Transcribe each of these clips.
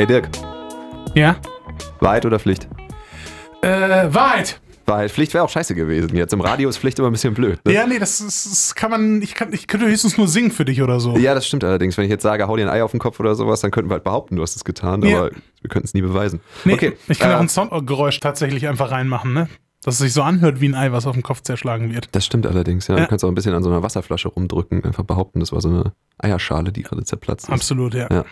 Hey Dirk, Ja? Wahrheit oder Pflicht? Äh, Wahrheit. Wahrheit. Pflicht wäre auch scheiße gewesen. Jetzt im Radio ist Pflicht immer ein bisschen blöd. Ne? Ja, nee, das, ist, das kann man, ich, kann, ich könnte höchstens nur singen für dich oder so. Ja, das stimmt allerdings. Wenn ich jetzt sage, hau dir ein Ei auf den Kopf oder sowas, dann könnten wir halt behaupten, du hast es getan, Ja. aber wir könnten es nie beweisen. Nee, okay, ich kann äh, auch ein Soundgeräusch tatsächlich einfach reinmachen, ne? Dass es sich so anhört wie ein Ei, was auf dem Kopf zerschlagen wird. das stimmt allerdings, ja. Ja. Du kannst auch ein bisschen an so einer Wasserflasche rumdrücken, einfach behaupten, das war so eine Eierschale, die gerade zerplatzt ist. Absolut, ja. Ja.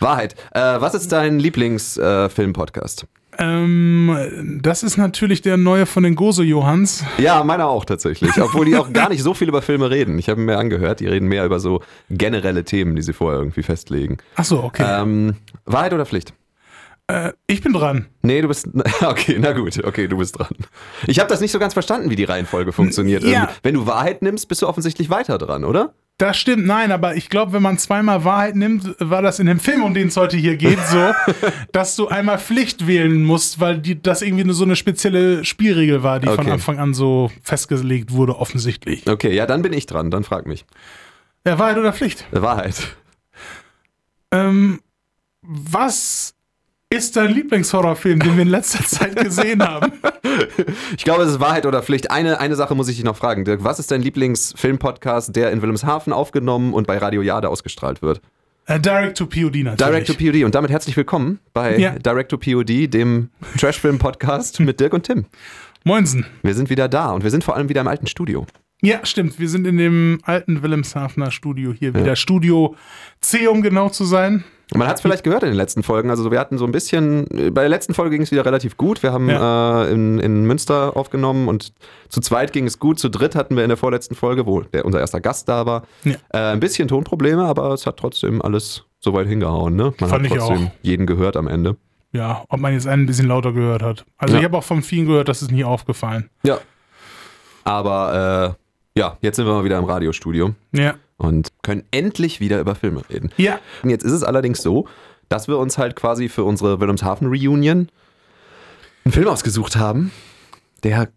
Wahrheit. Äh, was ist dein Lieblingsfilm-Podcast? Ähm, das ist natürlich der neue von den Gozo Johans. ja, meiner auch tatsächlich. Obwohl die auch gar nicht so viel über Filme reden. Ich habe mir angehört, die reden mehr über so generelle Themen, die sie vorher irgendwie festlegen. Ach so, okay. Ähm, Wahrheit oder Pflicht? Äh, ich bin dran. Nee, du bist. Okay, na gut, okay, du bist dran. Ich habe das nicht so ganz verstanden, wie die Reihenfolge funktioniert. Ja. Irgendwie. Wenn du Wahrheit nimmst, bist du offensichtlich weiter dran, oder? Das stimmt, nein, aber ich glaube, wenn man zweimal Wahrheit nimmt, war das in dem Film, um den es heute hier geht, so, dass du einmal Pflicht wählen musst, weil die, das irgendwie nur so eine spezielle Spielregel war, die von Okay. Anfang an so festgelegt wurde, offensichtlich. Okay, ja, dann bin ich dran. Dann frag mich. Ja, Wahrheit oder Pflicht? Wahrheit. Ähm, was ist dein Lieblingshorrorfilm, den wir in letzter Zeit gesehen haben? Ich glaube, es ist Wahrheit oder Pflicht. Eine, eine Sache muss ich dich noch fragen, Dirk. Was ist dein Lieblingsfilmpodcast, der in Wilhelmshaven aufgenommen und bei Radio Jade ausgestrahlt wird? Äh, Direct to POD natürlich. Direct to POD. Und damit herzlich willkommen bei Ja. Direct to POD, dem Trashfilm-Podcast mit Dirk und Tim. Moinsen. Wir sind wieder da und wir sind vor allem wieder im alten Studio. Ja, stimmt. Wir sind in dem alten Wilhelmshavener Studio hier wieder. Studio C, um genau zu sein. Man hat es vielleicht gehört in den letzten Folgen. Also wir hatten so ein bisschen, bei der letzten Folge ging es wieder relativ gut. Wir haben äh, in, in Münster aufgenommen und zu zweit ging es gut. Zu dritt hatten wir in der vorletzten Folge, wo der, unser erster Gast da war, Ja. äh, ein bisschen Tonprobleme, aber es hat trotzdem alles soweit hingehauen. Ne? Man Fand hat trotzdem jeden gehört am Ende. Ja, ob man jetzt einen ein bisschen lauter gehört hat. Also Ja. ich habe auch von vielen gehört, das ist nie aufgefallen. Ja. Aber äh, ja, jetzt sind wir mal wieder im Radiostudio Ja. Und können endlich wieder über Filme reden. Ja, Und Jetzt ist es allerdings so, dass wir uns halt quasi für unsere Wilhelmshaven-Reunion einen Film ausgesucht haben, der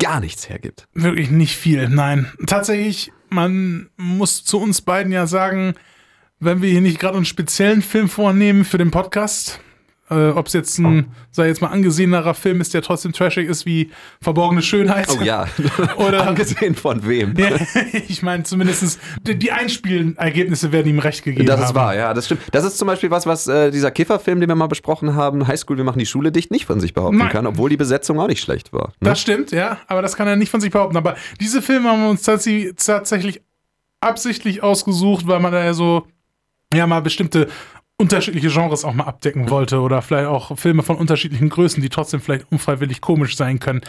gar nichts hergibt. wirklich nicht viel. Nein. Tatsächlich, man muss zu uns beiden ja sagen, wenn wir hier nicht gerade einen speziellen Film vornehmen für den Podcast, äh, ob es jetzt ein, sei jetzt mal angesehenerer Film ist, der trotzdem trashig ist wie Verborgene Schönheit. Oh ja, Oder- angesehen von wem? Ja, ich meine, zumindest die, die Einspielergebnisse werden ihm recht gegeben Das haben. ist wahr, ja, das stimmt. Das ist zum Beispiel was, was äh, dieser Kifferfilm, den wir mal besprochen haben, Highschool, wir machen die Schule dicht, nicht von sich behaupten Nein. kann, obwohl die Besetzung auch nicht schlecht war. Ne? Das stimmt, ja, aber das kann er nicht von sich behaupten. Aber diese Filme haben wir uns tatsächlich, tatsächlich absichtlich ausgesucht, weil man da ja so, ja, mal bestimmte unterschiedliche Genres auch mal abdecken wollte oder vielleicht auch Filme von unterschiedlichen Größen, die trotzdem vielleicht unfreiwillig komisch sein können.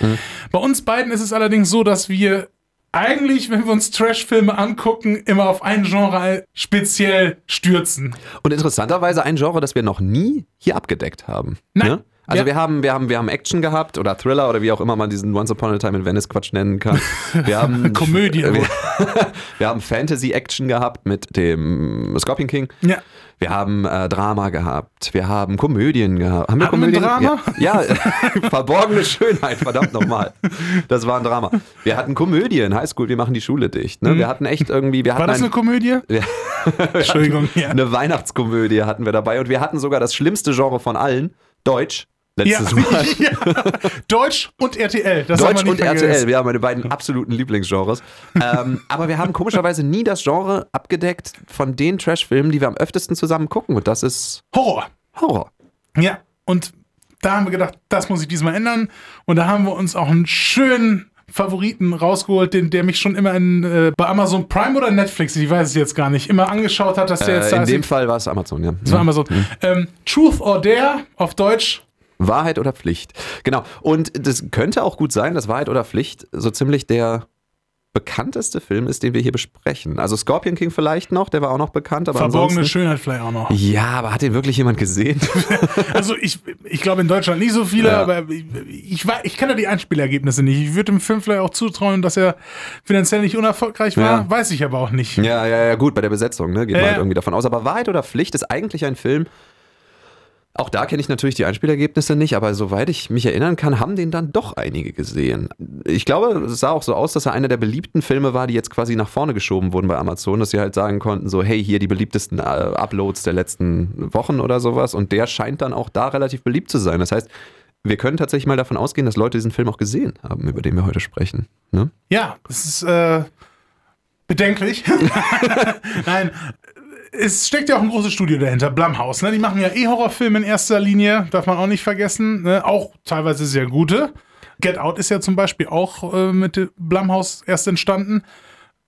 Bei uns beiden ist es allerdings so, dass wir eigentlich, wenn wir uns Trash-Filme angucken, immer auf ein Genre speziell stürzen. Und interessanterweise ein Genre, das wir noch nie hier abgedeckt haben. Nein. Ne? Also Ja. wir haben, wir haben, wir haben Action gehabt oder Thriller oder wie auch immer man diesen Once Upon a Time in Venice Quatsch nennen kann. Wir haben Komödie. Wir, wir haben Fantasy-Action gehabt mit dem Scorpion King. Ja. Wir haben äh, Drama gehabt. Wir haben Komödien gehabt. Haben wir ein Komödien? Drama? Ja, ja verborgene Schönheit, verdammt nochmal. Das war ein Drama. Wir hatten Komödien, Highschool, wir machen die Schule dicht. Ne? Wir hatten echt irgendwie, wir Mhm. War das eine ein, Komödie? Ja. Entschuldigung, ja. eine Weihnachtskomödie hatten wir dabei und wir hatten sogar das schlimmste Genre von allen, Deutsch. Ja. Letztes Mal. ja. Deutsch und RTL. Das Deutsch und RTL, vergessen. wir haben meine beiden absoluten Lieblingsgenres. ähm, aber wir haben komischerweise nie das Genre abgedeckt von den Trash-Filmen, die wir am öftesten zusammen gucken. Und das ist Horror. Horror. Ja. Und da haben wir gedacht, das muss ich diesmal ändern. Und da haben wir uns auch einen schönen Favoriten rausgeholt, den, der mich schon immer in, äh, bei Amazon Prime oder Netflix, ich weiß es jetzt gar nicht, immer angeschaut hat, dass der jetzt Äh, da in dem Fall war es Amazon, ja. das war Amazon. Ähm, Truth or Dare auf Deutsch. Wahrheit oder Pflicht. Genau. Und das könnte auch gut sein, dass Wahrheit oder Pflicht so ziemlich der bekannteste Film ist, den wir hier besprechen. Also Scorpion King vielleicht noch, der war auch noch bekannt, aber Verborgene. Schönheit vielleicht auch noch. Ja, aber hat den wirklich jemand gesehen? Also ich, ich glaube in Deutschland nicht so viele, Ja. aber ich, ich, wei- ich kenne die Einspielergebnisse nicht. Ich würde dem Film vielleicht auch zutrauen, dass er finanziell nicht unerfolgreich war, Ja. weiß ich aber auch nicht. Ja, ja, ja, gut, bei der Besetzung, ne? Geht Ja, man halt irgendwie davon aus. Aber Wahrheit oder Pflicht ist eigentlich ein Film, Auch da kenne ich natürlich die Einspielergebnisse nicht, aber soweit ich mich erinnern kann, haben den dann doch einige gesehen. Ich glaube, es sah auch so aus, dass er einer der beliebten Filme war, die jetzt quasi nach vorne geschoben wurden bei Amazon, dass sie halt sagen konnten, so hey, hier die beliebtesten äh, Uploads der letzten Wochen oder sowas und der scheint dann auch da relativ beliebt zu sein. Das heißt, wir können tatsächlich mal davon ausgehen, dass Leute diesen Film auch gesehen haben, über den wir heute sprechen. Ne? Ja, das ist äh, bedenklich. Nein, es steckt ja auch ein großes Studio dahinter, Blumhouse. Ne? Die machen ja eh Horrorfilme in erster Linie, darf man auch nicht vergessen. Ne? Auch teilweise sehr gute. Get Out ist ja zum Beispiel auch äh, mit Blumhouse erst entstanden.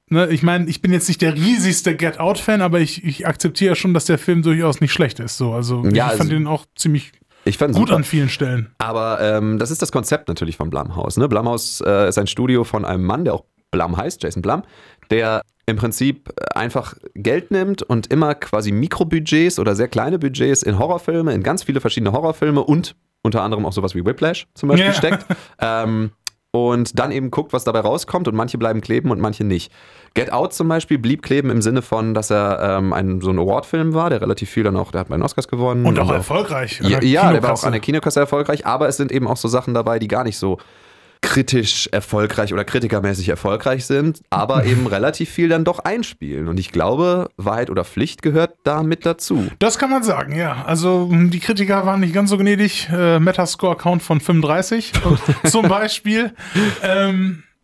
Ne? Ich meine, ich bin jetzt nicht der riesigste Get Out-Fan, aber ich, ich akzeptiere schon, dass der Film durchaus nicht schlecht ist. So. Also Ja, ich also- fand den auch ziemlich Ich fand gut an vielen Stellen. Aber ähm, das ist das Konzept natürlich von Blumhouse. Ne? Blumhouse äh, ist ein Studio von einem Mann, der auch Blum heißt, Jason Blum, der im Prinzip äh, einfach Geld nimmt und immer quasi Mikrobudgets oder sehr kleine Budgets in Horrorfilme, in ganz viele verschiedene Horrorfilme und unter anderem auch sowas wie Whiplash zum Beispiel Ja. steckt. Ähm, und dann eben guckt, was dabei rauskommt und manche bleiben kleben und manche nicht. Get Out zum Beispiel blieb kleben im Sinne von, dass er ähm, ein, so ein Award-Film war, der relativ viel dann auch, der hat bei den Oscars gewonnen. Und auch erfolgreich. an Ja, der ja der war auch an der Kinokasse erfolgreich, aber es sind eben auch so Sachen dabei, die gar nicht so kritisch erfolgreich oder kritikermäßig erfolgreich sind, aber eben relativ viel dann doch einspielen. Und ich glaube, Wahrheit oder Pflicht gehört da mit dazu. Das kann man sagen, ja. Also die Kritiker waren nicht ganz so gnädig. Äh, Metascore-Count von 35 zum Beispiel. Ähm, äh,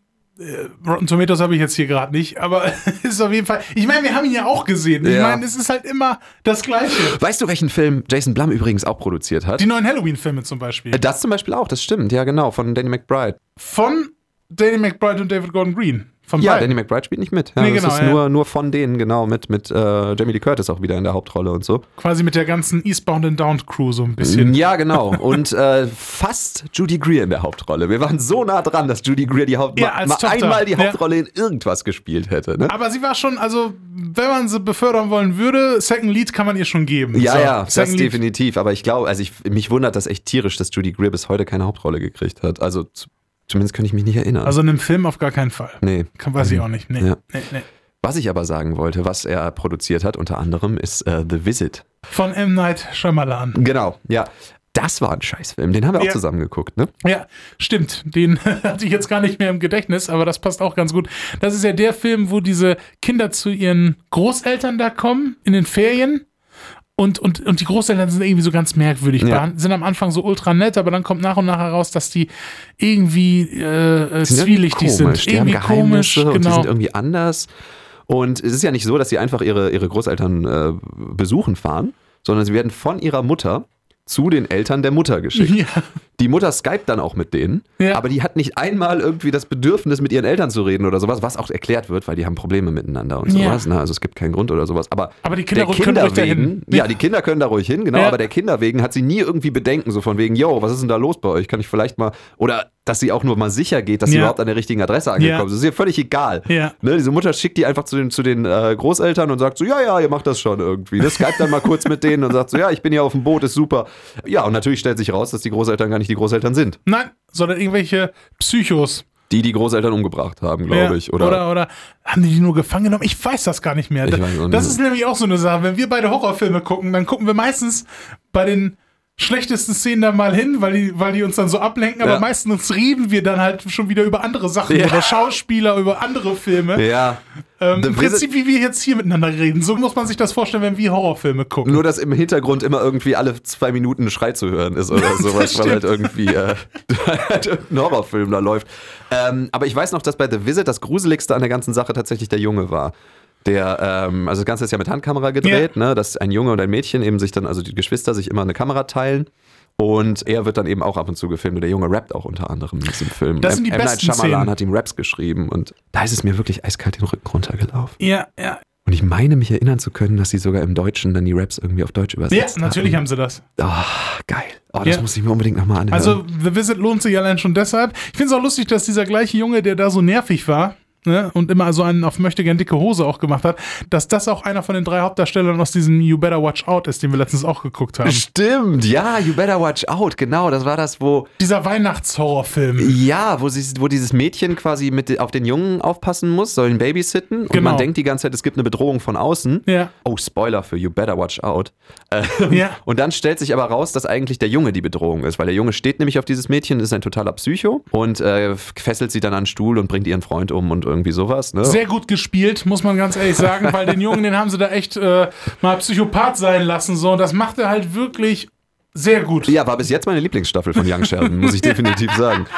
Rotten Tomatoes habe ich jetzt hier gerade nicht, aber ist auf jeden Fall. Ich meine, wir haben ihn ja auch gesehen. Ich Ja. meine, es ist halt immer das Gleiche. Weißt du, welchen Film Jason Blum übrigens auch produziert hat? Die neuen Halloween-Filme zum Beispiel. Das zum Beispiel auch, das stimmt, ja genau, von Danny McBride. Von Danny McBride und David Gordon Green. Von Ja. Danny McBride spielt nicht mit. Ja, Nee, das genau, ist ja. nur, nur von denen, genau, mit, mit äh, Jamie Lee Curtis auch wieder in der Hauptrolle und so. Quasi mit der ganzen Eastbound and Down Crew so ein bisschen. Ja, genau. Und äh, fast Judy Greer in der Hauptrolle. Wir waren so nah dran, dass Judy Greer die Haupt Ja, mal einmal die. Hauptrolle in irgendwas gespielt hätte. Ne? Aber sie war schon, also, wenn man sie befördern wollen würde, Second Lead kann man ihr schon geben. Ja, So, ja, das Second Lead definitiv. Aber ich glaube, also ich, mich wundert das echt tierisch, dass Judy Greer bis heute keine Hauptrolle gekriegt hat. Also zumindest kann ich mich nicht erinnern. Also in einem Film auf gar keinen Fall. nee. Kann, weiß ich auch nicht. Nee, Ja. nee, nee. Was ich aber sagen wollte, was er produziert hat, unter anderem, ist äh, The Visit. Von M. Night Shyamalan. Genau, ja. Das war ein Scheißfilm. Den haben wir Ja. auch zusammen geguckt, ne? Ja, stimmt. Den hatte ich jetzt gar nicht mehr im Gedächtnis, aber das passt auch ganz gut. Das ist ja der Film, wo diese Kinder zu ihren Großeltern da kommen, in den Ferien. Und, und, und die Großeltern sind irgendwie so ganz merkwürdig. Ja. Sind am Anfang so ultra nett, aber dann kommt nach und nach heraus, dass die irgendwie äh, äh, sind zwielichtig irgendwie sind. komisch. Die haben Irgendwie komisch, Geheimnisse und die genau. sind irgendwie anders. Und es ist ja nicht so, dass sie einfach ihre, ihre Großeltern äh, besuchen fahren, sondern sie werden von ihrer Mutter zu den Eltern der Mutter geschickt. Ja. Die Mutter skypt dann auch mit denen, Ja. aber die hat nicht einmal irgendwie das Bedürfnis, mit ihren Eltern zu reden oder sowas, was auch erklärt wird, weil die haben Probleme miteinander und Ja. sowas. Ne? Also es gibt keinen Grund oder sowas. Aber, Aber die Kinder der können ruhig Kinder wegen, dahin. ja, die Kinder können da ruhig hin, genau, Ja. aber der Kinder wegen hat sie nie irgendwie Bedenken, so von wegen, yo, was ist denn da los bei euch? Kann ich vielleicht mal, oder dass sie auch nur mal sicher geht, dass sie Ja. überhaupt an der richtigen Adresse angekommen Ja. ist. Das ist ihr völlig egal. Ja. Ne, diese Mutter schickt die einfach zu den, zu den äh, Großeltern und sagt so, ja, ja, ihr macht das schon irgendwie. Das skypt dann mal kurz mit denen und sagt so, ja, ich bin hier auf dem Boot, ist super. Ja, und natürlich stellt sich raus, dass die Großeltern gar nicht die Großeltern sind, Nein, sondern irgendwelche Psychos. die die Großeltern umgebracht haben, glaube Ja, ich. Oder, oder, oder haben die die nur gefangen genommen? Ich weiß das gar nicht mehr. Das nicht. ist nämlich auch so eine Sache. Wenn wir beide Horrorfilme gucken, dann gucken wir meistens bei den schlechtesten Szenen da mal hin, weil die, weil die uns dann so ablenken, aber Ja. meistens reden wir dann halt schon wieder über andere Sachen, Ja. über Schauspieler, über andere Filme. ja, Ähm, Im Prinzip, wie wir jetzt hier miteinander reden. So muss man sich das vorstellen, wenn wir Horrorfilme gucken. nur dass im Hintergrund immer irgendwie alle zwei Minuten ein Schrei zu hören ist oder sowas, weil halt irgendwie äh, halt irgendein Horrorfilm da läuft. Ähm, aber ich weiß noch, dass bei The Visit das Gruseligste an der ganzen Sache tatsächlich der Junge war. Der, ähm, also das Ganze ist ja mit Handkamera gedreht, ne, dass ein Junge und ein Mädchen eben sich dann, also die Geschwister sich immer eine Kamera teilen. Und er wird dann eben auch ab und zu gefilmt. Und der Junge rappt auch unter anderem in diesem Film. Das sind die M. Night besten Shyamalan Szenen. hat ihm Raps geschrieben. Und da ist es mir wirklich eiskalt den Rücken runtergelaufen. Ja, ja. Und ich meine mich erinnern zu können, dass sie sogar im Deutschen dann die Raps irgendwie auf Deutsch Ja, übersetzt natürlich haben. haben sie das. Oh, geil. Oh, das Ja. muss ich mir unbedingt nochmal anhören. Also, The Visit lohnt sich allein schon deshalb. Ich finde es auch lustig, dass dieser gleiche Junge, der da so nervig war, ne, und immer so einen auf möchte gern dicke Hose auch gemacht hat, dass das auch einer von den drei Hauptdarstellern aus diesem You Better Watch Out ist, den wir letztens auch geguckt haben. Stimmt, ja, You Better Watch Out, genau, das war das, wo, Dieser Weihnachtshorrorfilm. ja, wo, sie, wo dieses Mädchen quasi mit auf den Jungen aufpassen muss, soll ihn babysitten und Genau. man denkt die ganze Zeit, es gibt eine Bedrohung von außen. Ja. Oh, Spoiler für You Better Watch Out. Äh, Ja. Und dann stellt sich aber raus, dass eigentlich der Junge die Bedrohung ist, weil der Junge steht nämlich auf dieses Mädchen, ist ein totaler Psycho und äh, fesselt sie dann an einen Stuhl und bringt ihren Freund um und irgendwie sowas. Ne? Sehr gut gespielt, muss man ganz ehrlich sagen, weil den Jungen, den haben sie da echt äh, mal Psychopath sein lassen. So. Und das macht er halt wirklich sehr gut. Ja, war bis jetzt meine Lieblingsstaffel von Young Sheldon, muss ich definitiv sagen.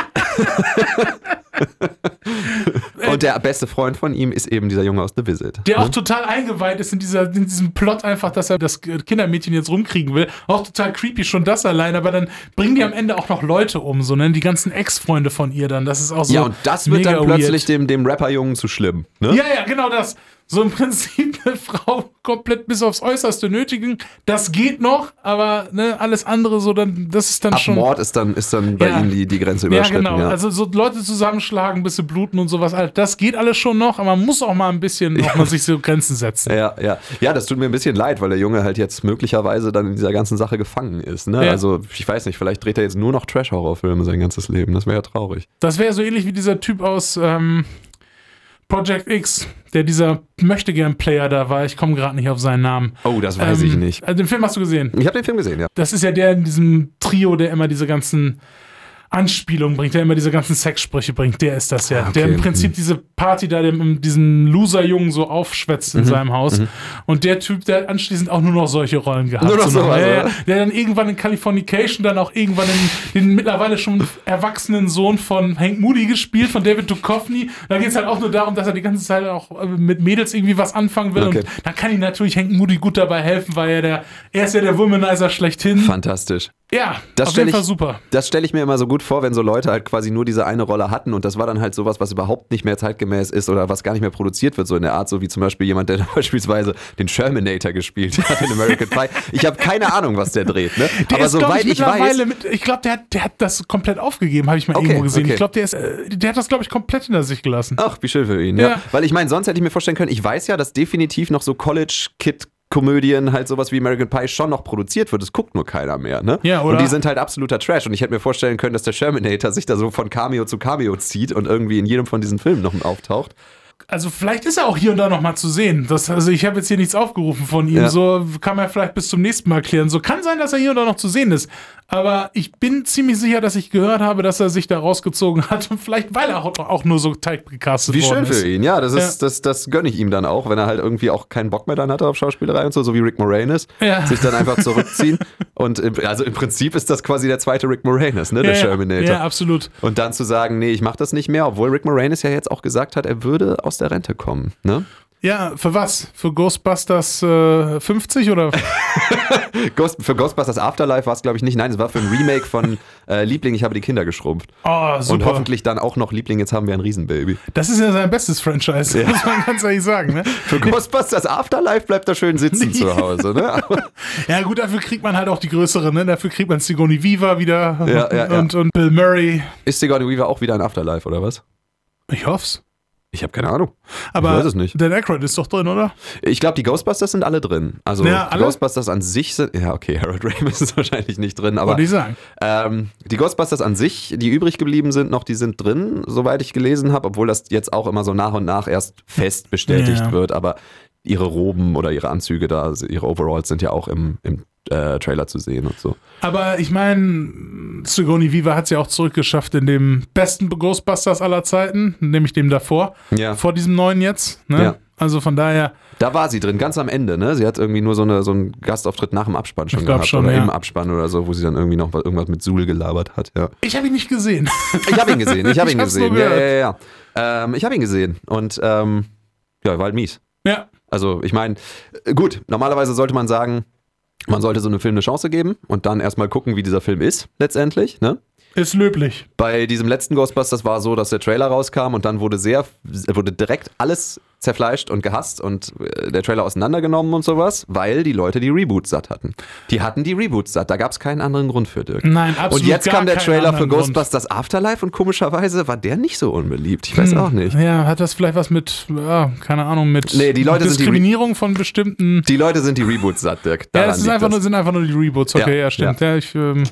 Und der beste Freund von ihm ist eben dieser Junge aus The Visit. Der auch total eingeweiht ist in, dieser, in diesem Plot einfach, dass er das Kindermädchen jetzt rumkriegen will. Auch total creepy, schon das allein. Aber dann bringen die am Ende auch noch Leute um, so nennen die ganzen Ex-Freunde von ihr dann. Das ist auch so. ja, und das wird dann plötzlich weird. dem, dem Rapper-Jungen zu schlimm. Ne? Ja, ja, genau das. So im Prinzip eine Frau komplett bis aufs Äußerste nötigen. Das geht noch, aber ne, alles andere so dann, das ist dann Ab schon. Mord ist dann, ist dann bei Ja. ihm die, die Grenze Ja, überschritten. genau. Ja, Also so Leute zusammenschlagen, bis sie bluten und sowas. Das geht alles schon noch, aber man muss auch mal ein bisschen auch mal sich so Grenzen setzen. Ja, ja. Ja, das tut mir ein bisschen leid, weil der Junge halt jetzt möglicherweise dann in dieser ganzen Sache gefangen ist. Ne? Ja. Also, ich weiß nicht, vielleicht dreht er jetzt nur noch Trash-Horrorfilme sein ganzes Leben. Das wäre ja traurig. Das wäre so ähnlich wie dieser Typ aus ähm, Project X, der dieser Möchtegern-Player da war. Ich komme gerade nicht auf seinen Namen. Oh, das weiß Ähm, ich nicht. Also den Film hast du gesehen. Ich habe den Film gesehen, ja. Das ist ja der in diesem Trio, der immer diese ganzen Anspielungen bringt, der immer diese ganzen Sexsprüche bringt. Der ist das ja. Ah, okay. Der im Prinzip diese Party da, dem, diesen Loser-Jungen so aufschwätzt in Mhm. seinem Haus. Und der Typ, der hat anschließend auch nur noch solche Rollen gehabt. Nur noch So ja, ja. oder? Der dann irgendwann in Californication dann auch irgendwann in, den mittlerweile schon erwachsenen Sohn von Hank Moody gespielt, von David Duchovny. Da geht es halt auch nur darum, dass er die ganze Zeit auch äh, mit Mädels irgendwie was anfangen will. Okay. Und dann kann ihm natürlich Hank Moody gut dabei helfen, weil er der, er ist ja der Womanizer schlechthin. Fantastisch. Ja, Das auf jeden ich- Fall super. Das stelle ich mir immer so gut vor, wenn so Leute halt quasi nur diese eine Rolle hatten und das war dann halt sowas, was überhaupt nicht mehr zeitgemäß ist oder was gar nicht mehr produziert wird, so in der Art, so wie zum Beispiel jemand, der beispielsweise den Shermanator gespielt hat in American Pie. Ich habe keine Ahnung, was der dreht, ne? Der Aber ist, soweit ich, weiß. mittlerweile mit, ich glaube, der, hat- der hat das komplett aufgegeben, habe ich mal Okay, irgendwo gesehen. okay. Ich glaube, der, ist, äh, der hat das, glaube ich, komplett hinter sich gelassen. Ach, wie schön für ihn, ja. Ja. Weil ich meine, sonst hätte ich mir vorstellen können, ich weiß ja, dass definitiv noch so College-Kid Komödien, halt sowas wie American Pie schon noch produziert wird. Das guckt nur keiner mehr, ne? Ja, oder? Und die sind halt absoluter Trash. Und ich hätte mir vorstellen können, dass der Shermanator sich da so von Cameo zu Cameo zieht und irgendwie in jedem von diesen Filmen noch auftaucht. Also vielleicht ist er auch hier und da noch mal zu sehen. Das, also ich habe jetzt hier nichts aufgerufen von ihm. Ja. So kann man vielleicht bis zum nächsten Mal klären. So kann sein, dass er hier und da noch zu sehen ist. Aber ich bin ziemlich sicher, dass ich gehört habe, dass er sich da rausgezogen hat. Und vielleicht, weil er auch, nur so tight gecastet Wie worden schön ist. für ihn, ja. Das, ist, Ja. das, das gönne ich ihm dann auch, wenn er halt irgendwie auch keinen Bock mehr dann hatte auf Schauspielerei und so, so wie Rick Moranis. Ja. Sich dann einfach zurückziehen. und im, also im Prinzip ist das quasi der zweite Rick Moranis, ne? Der ja, Shermanator. Ja, absolut. Und dann zu sagen, nee, ich mach das nicht mehr, obwohl Rick Moranis ja jetzt auch gesagt hat, er würde aus der Rente kommen. Ne? Ja, für was? Für Ghostbusters äh, 50 oder? Ghost, für Ghostbusters Afterlife war es, glaube ich, nicht. Nein, es war für ein Remake von äh, Liebling, ich habe die Kinder geschrumpft. Oh, Und super. hoffentlich dann auch noch Liebling, jetzt haben wir ein Riesenbaby. Das ist ja sein bestes Franchise, Ja. muss man ganz ehrlich sagen. Ne? Für Ghostbusters Afterlife bleibt er schön sitzen zu Hause. Ne? Ja, gut, dafür kriegt man halt auch die größere, ne? Dafür kriegt man Sigourney Viva wieder Ja, ja, ja. Und, und Bill Murray. Ist Sigourney Weaver auch wieder ein Afterlife, oder was? Ich hoff's. Ich habe keine Ahnung. Aber weiß es nicht. Dan Aykroyd ist doch drin, oder? Ich glaube, die Ghostbusters sind alle drin. Also Ja, die alle? Ghostbusters an sich sind. Ja, okay, Harold Ramis ist wahrscheinlich nicht drin, aber Wollte ich sagen. ähm, die Ghostbusters an sich, die übrig geblieben sind, noch, die sind drin, soweit ich gelesen habe, obwohl das jetzt auch immer so nach und nach erst fest bestätigt Ja. wird. Aber ihre Roben oder ihre Anzüge da, also ihre Overalls sind ja auch im, im äh, Trailer zu sehen und so. Aber ich meine, Sigourney Viva hat es ja auch zurückgeschafft in dem besten Ghostbusters aller Zeiten, nämlich dem davor, Ja. vor diesem neuen jetzt. Ne? Ja. Also von daher, Da war sie drin, ganz am Ende, ne? Sie hat irgendwie nur so, eine, so einen Gastauftritt nach dem Abspann schon gehabt. schon, oder ja. im Abspann oder so, wo sie dann irgendwie noch was- irgendwas mit Suhl gelabert hat, ja. ich habe ihn nicht gesehen. Ich habe ihn gesehen, ich habe ihn gesehen. Ja, ja, ja. Ähm, ich habe ihn gesehen und ähm, ja, war halt mies. ja, Also, ich meine, gut, normalerweise sollte man sagen, man sollte so einem Film eine Chance geben und dann erstmal gucken, wie dieser Film ist, letztendlich, ne? Ist löblich. Bei diesem letzten Ghostbusters war es so, dass der Trailer rauskam und dann wurde sehr, wurde direkt alles zerfleischt und gehasst und äh, der Trailer auseinandergenommen und sowas, weil die Leute die Reboots satt hatten. Die hatten die Reboots satt, da gab es keinen anderen Grund für Dirk. Nein, absolut Und jetzt kam der Trailer für anderen Grund. Ghostbusters Afterlife und komischerweise war der nicht so unbeliebt. Ich weiß Hm. auch nicht. Ja, hat das vielleicht was mit, ja, keine Ahnung, mit Nee, die Leute sind die Diskriminierung von bestimmten. Die Leute sind die Reboots satt, Dirk. Ja, Daran das ist liegt einfach nur, sind einfach nur die Reboots. Okay, ja, Ja, stimmt. Ja. ich, ähm,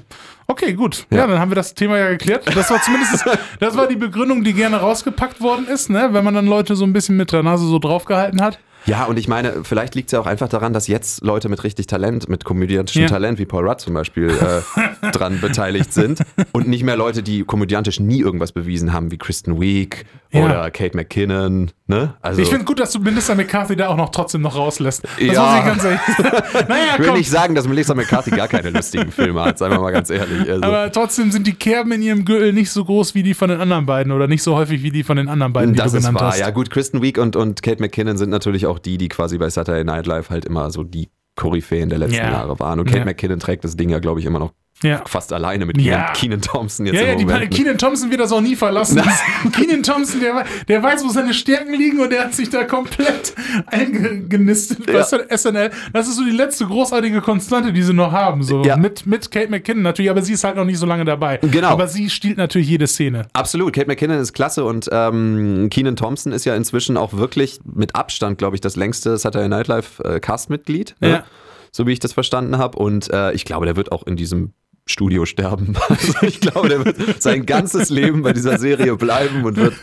okay, gut. Ja. Ja. dann haben wir das Thema ja geklärt. Das war zumindest, das, war die Begründung, die gerne rausgepackt worden ist, ne? wenn man dann Leute so ein bisschen mit der Nase so draufgehalten hat. Ja, und ich meine, vielleicht liegt es ja auch einfach daran, dass jetzt Leute mit richtig Talent, mit komödiantischem Ja. Talent, wie Paul Rudd zum Beispiel, äh, dran beteiligt sind. Und nicht mehr Leute, die komödiantisch nie irgendwas bewiesen haben, wie Kristen Wiig Ja. oder Kate McKinnon. Ne? Also, Ich finde gut, dass du Minister McCarthy da auch noch trotzdem noch rauslässt. Das Ja. muss ich ganz ehrlich Naja, ich will nicht sagen, dass Melissa McCarthy gar keine lustigen Filme hat, seien wir mal ganz ehrlich. Also, Aber trotzdem sind die Kerben in ihrem Gürtel nicht so groß wie die von den anderen beiden oder nicht so häufig wie die von den anderen beiden, die das du ist genannt wahr. hast. Ja, gut, Kristen Wiig und, und Kate McKinnon sind natürlich auch die, die quasi bei Saturday Night Live halt immer so die Koryphäen der letzten Ja. Jahre waren. Und Kate Ja. McKinnon trägt das Ding ja, glaube ich, immer noch Ja. fast alleine mit Ja. Keenan, Thompson jetzt Ja, ja, im Moment. ne? Keenan Thompson wird das auch nie verlassen. Keenan Thompson, der, der weiß, wo seine Stärken liegen und der hat sich da komplett eingenistet bei Ja. SNL. Das ist so die letzte großartige Konstante, die sie noch haben. So. Ja. Mit, mit Kate McKinnon natürlich, aber sie ist halt noch nicht so lange dabei. Genau. Aber sie stiehlt natürlich jede Szene. Absolut, Kate McKinnon ist klasse und ähm, Keenan Thompson ist ja inzwischen auch wirklich mit Abstand, glaube ich, das längste Saturday Night Live äh, Castmitglied, ne? Ja. so wie ich das verstanden habe. Und äh, ich glaube, der wird auch in diesem Studio sterben. Also ich glaube, der wird sein ganzes Leben bei dieser Serie bleiben und wird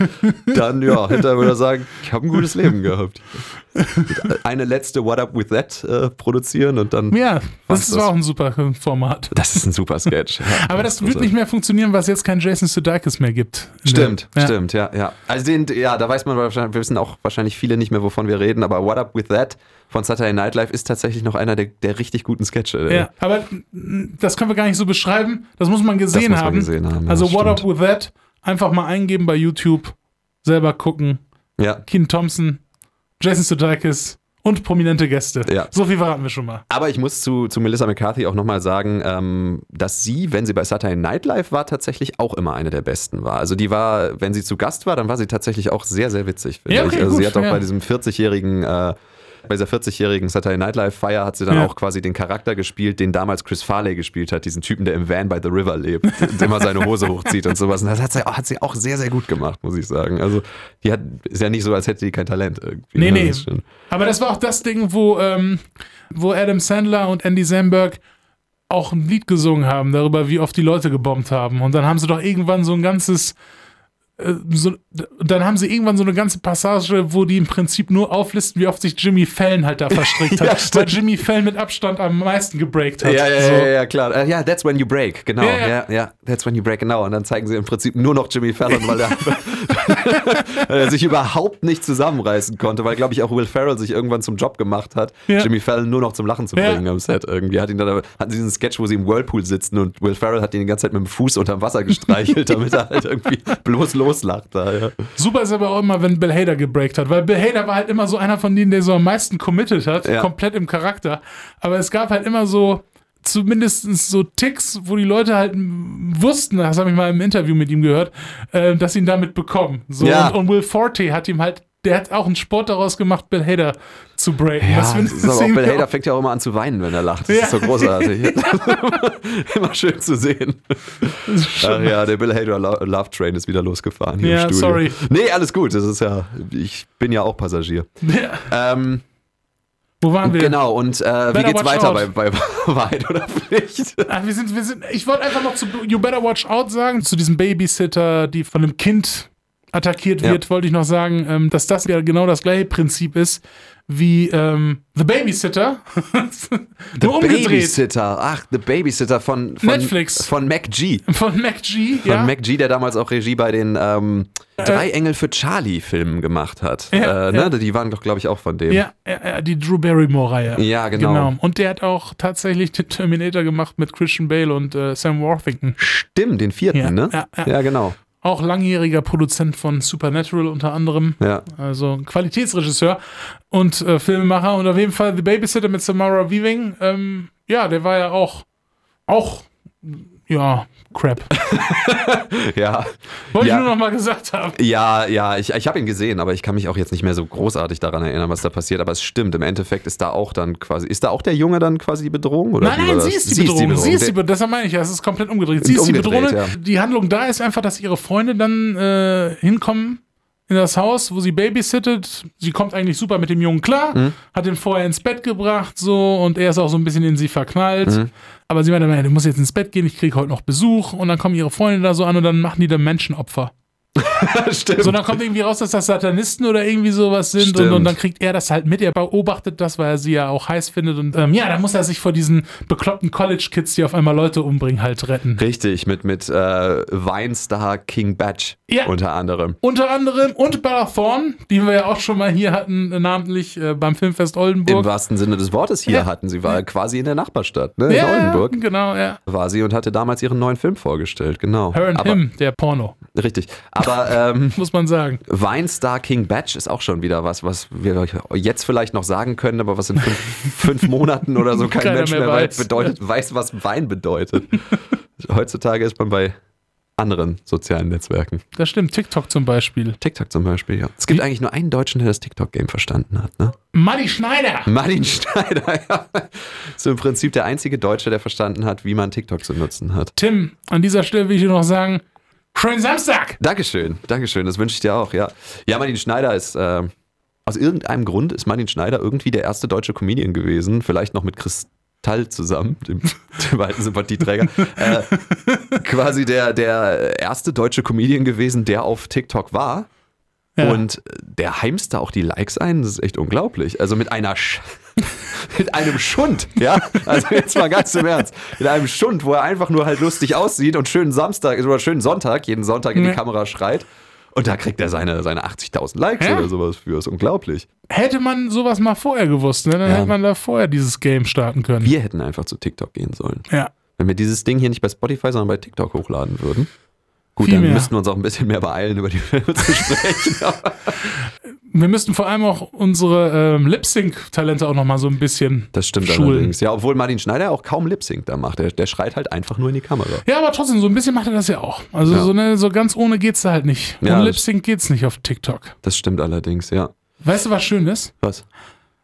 dann, ja, hinterher würde er sagen, ich habe ein gutes Leben gehabt. Eine letzte What Up With That äh, produzieren und dann, Ja, Was das ist war das? auch ein super Format. das ist ein super Sketch. Ja, Aber das wird nicht mehr funktionieren, weil es jetzt keinen Jason Sudeikis mehr gibt. Stimmt, ja. stimmt, ja, ja. Also den, ja, da weiß man wahrscheinlich, wir wissen auch wahrscheinlich viele nicht mehr, wovon wir reden, aber What Up With That von Saturday Night Live ist tatsächlich noch einer der, der richtig guten Sketche. Ja, aber das können wir gar nicht so beschreiben. Das muss man gesehen muss man haben. gesehen haben, ja, also das What Up stimmt. With That, einfach mal eingeben bei YouTube, selber gucken. ja. Keen Thompson, Jason Sudeikis und prominente Gäste. Ja. So viel verraten wir schon mal. Aber ich muss zu, zu Melissa McCarthy auch nochmal sagen, ähm, dass sie, wenn sie bei Saturday Night Live war, tatsächlich auch immer eine der besten war. Also die war, wenn sie zu Gast war, dann war sie tatsächlich auch sehr, sehr witzig, finde Ja, okay, ich. Also gut, sie hat auch ja. bei diesem 40-jährigen äh, bei dieser 40-jährigen Saturday Night Live Feier hat sie dann Ja. auch quasi den Charakter gespielt, den damals Chris Farley gespielt hat, diesen Typen, der im Van by the River lebt und immer seine Hose hochzieht und sowas. Und das hat sie, hat sie auch sehr, sehr gut gemacht, muss ich sagen. Also die hat, ist ja nicht so, als hätte die kein Talent irgendwie. Nee, ne? nee. Das Aber das war auch das Ding, wo, ähm, wo Adam Sandler und Andy Samberg auch ein Lied gesungen haben darüber, wie oft die Leute gebombt haben. Und dann haben sie doch irgendwann so ein ganzes. Äh, So, dann haben sie irgendwann so eine ganze Passage, wo die im Prinzip nur auflisten, wie oft sich Jimmy Fallon halt da verstrickt Ja, hat, stimmt. weil Jimmy Fallon mit Abstand am meisten gebreakt hat. Ja, ja, so. ja, ja, klar. Äh, Ja, that's when you break, genau. Ja, Ja, ja. ja, that's when you break, genau. Und dann zeigen sie im Prinzip nur noch Jimmy Fallon, weil er, weil er sich überhaupt nicht zusammenreißen konnte, weil, glaube ich, auch Will Ferrell sich irgendwann zum Job gemacht hat, Ja. Jimmy Fallon nur noch zum Lachen zu Ja. bringen am Set irgendwie. Hat ihn dann, hatten sie diesen Sketch, wo sie im Whirlpool sitzen und Will Ferrell hat ihn die ganze Zeit mit dem Fuß unterm Wasser gestreichelt, damit er halt irgendwie bloß loslacht da, ja. Super ist aber auch immer, wenn Bill Hader gebreakt hat, weil Bill Hader war halt immer so einer von denen, der so am meisten committed hat, Ja. komplett im Charakter. Aber es gab halt immer so zumindest so Ticks, wo die Leute halt wussten, das habe ich mal im Interview mit ihm gehört, äh, dass sie ihn damit bekommen. So, Ja. und, und Will Forte hat ihm halt, der hat auch einen Sport daraus gemacht, Bill Hader zu breaken. Ja, irgendwie Bill Hader fängt ja auch immer an zu weinen, wenn er lacht. Das Ja. ist so großartig. immer schön zu sehen. Ach ja, der Bill Hader Lo- Love Train ist wieder losgefahren hier Ja, im Studio. sorry. Nee, alles gut. Das ist ja, ich bin ja auch Passagier. Ja. Ähm, Wo waren wir? genau, und äh, wie geht's weiter out. bei, bei Wahrheit oder Pflicht? Ah, wir sind, wir sind, ich wollte einfach noch zu You Better Watch Out sagen, zu diesem Babysitter, die von einem Kind attackiert Ja. wird, wollte ich noch sagen, ähm, dass das ja genau das gleiche Prinzip ist wie ähm, The Babysitter. Nur umgedreht. Babysitter. Ach, The Babysitter von, von Netflix. Von Mac G. Von MacG, Von ja. Mac G, der damals auch Regie bei den ähm, Drei Engel für Charlie Filmen gemacht hat. Ja, äh, ne? ja. Die waren doch, glaube ich, auch von dem. ja, ja, die Drew Barrymore-Reihe. Ja, genau. Und der hat auch tatsächlich den Terminator gemacht mit Christian Bale und äh, Sam Worthington. Stimmt, den vierten, ne? ja. ja, genau. Auch langjähriger Produzent von Supernatural unter anderem. Ja. Also Qualitätsregisseur und äh, Filmemacher. Und auf jeden Fall The Babysitter mit Samara Weaving. Ähm, ja, der war ja auch, auch ja, Crap. Ja. Wollte Ja. ich nur noch mal gesagt haben. Ja, ja, ich, ich habe ihn gesehen, aber ich kann mich auch jetzt nicht mehr so großartig daran erinnern, was da passiert. Aber es stimmt, im Endeffekt ist da auch dann quasi, ist da auch der Junge dann quasi die Bedrohung? Oder Nein, nein, sie ist die Bedrohung. Sie ist die Bedrohung. Deshalb meine ich ja, es ist komplett umgedreht. Sie ist die Umgedreht, Bedrohung. ja. Die Handlung da ist einfach, dass ihre Freunde dann äh, hinkommen in das Haus, wo sie babysittet. Sie kommt eigentlich super mit dem Jungen klar, Mhm. hat ihn vorher ins Bett gebracht so und er ist auch so ein bisschen in sie verknallt. Mhm. Aber sie meinte, "Nein, du musst jetzt ins Bett gehen, ich kriege heute noch Besuch. Und dann kommen ihre Freunde da so an und dann machen die dann Menschenopfer. stimmt. So, dann kommt irgendwie raus, dass das Satanisten oder irgendwie sowas sind und, und dann kriegt er das halt mit. Er beobachtet das, weil er sie ja auch heiß findet und ähm, ja, dann muss er sich vor diesen bekloppten College-Kids, die auf einmal Leute umbringen, halt retten. Richtig, mit, mit äh, Weinstar King Batch Ja. unter anderem. Unter anderem und Bella Thorne, die wir ja auch schon mal hier hatten, äh, namentlich äh, beim Filmfest Im Oldenburg. wahrsten Sinne des Wortes hier Ja. hatten. Sie war quasi in der Nachbarstadt, ne? In ja, Oldenburg genau, ja. war sie und hatte damals ihren neuen Film vorgestellt, genau. Her and Aber, Him, der Porno, Richtig. Aber ähm, muss man sagen. Weinstar King Batch ist auch schon wieder was, was wir euch jetzt vielleicht noch sagen können, aber was in fünf, fünf Monaten oder so kein Mensch mehr mehr, weiß. bedeutet, weiß, was Wein bedeutet. Heutzutage ist man bei anderen sozialen Netzwerken. Das stimmt, TikTok zum Beispiel. TikTok zum Beispiel, ja. Es gibt eigentlich nur einen Deutschen, der das TikTok-Game verstanden hat, ne? Buddy Schneider! Martin Schneider, ja. Ist im Prinzip der einzige Deutsche, der verstanden hat, wie man TikTok zu nutzen hat. Tim, an dieser Stelle will ich dir noch sagen, schönen Samstag! Dankeschön, Dankeschön, das wünsche ich dir auch, ja. Ja, Martin Schneider ist, äh, aus irgendeinem Grund ist Martin Schneider irgendwie der erste deutsche Comedian gewesen, vielleicht noch mit Kristall zusammen, dem, dem alten Sympathieträger. äh, quasi der, der erste deutsche Comedian gewesen, der auf TikTok war. Ja. Und der heimst da auch die Likes ein, das ist echt unglaublich. Also mit einer Sch mit einem Schund, ja? Also jetzt mal ganz im Ernst. Mit einem Schund, wo er einfach nur halt lustig aussieht und schönen Samstag oder schönen Sonntag, jeden Sonntag in die. Kamera schreit. Und da kriegt er seine, seine 80.000 Likes Ja. oder sowas für. ist unglaublich. Hätte man sowas mal vorher gewusst, ne? dann Ja. hätte man da vorher dieses Game starten können. Wir hätten einfach zu TikTok gehen sollen. Ja. Wenn wir dieses Ding hier nicht bei Spotify, sondern bei TikTok hochladen würden. Gut, dann mehr. müssten wir uns auch ein bisschen mehr beeilen, über die Filme zu sprechen. Wir müssten vor allem auch unsere ähm, Lip-Sync-Talente auch noch mal so ein bisschen das stimmt schulen. allerdings. Ja, obwohl Martin Schneider auch kaum Lip-Sync da macht. Der, der schreit halt einfach nur in die Kamera. Ja, aber trotzdem, so ein bisschen macht er das ja auch. Also Ja. so, ne, so ganz ohne geht's da halt nicht. Ja, Ohne das- Lip-Sync geht's nicht auf TikTok. Das stimmt allerdings, ja. Weißt du, was schön ist? Was?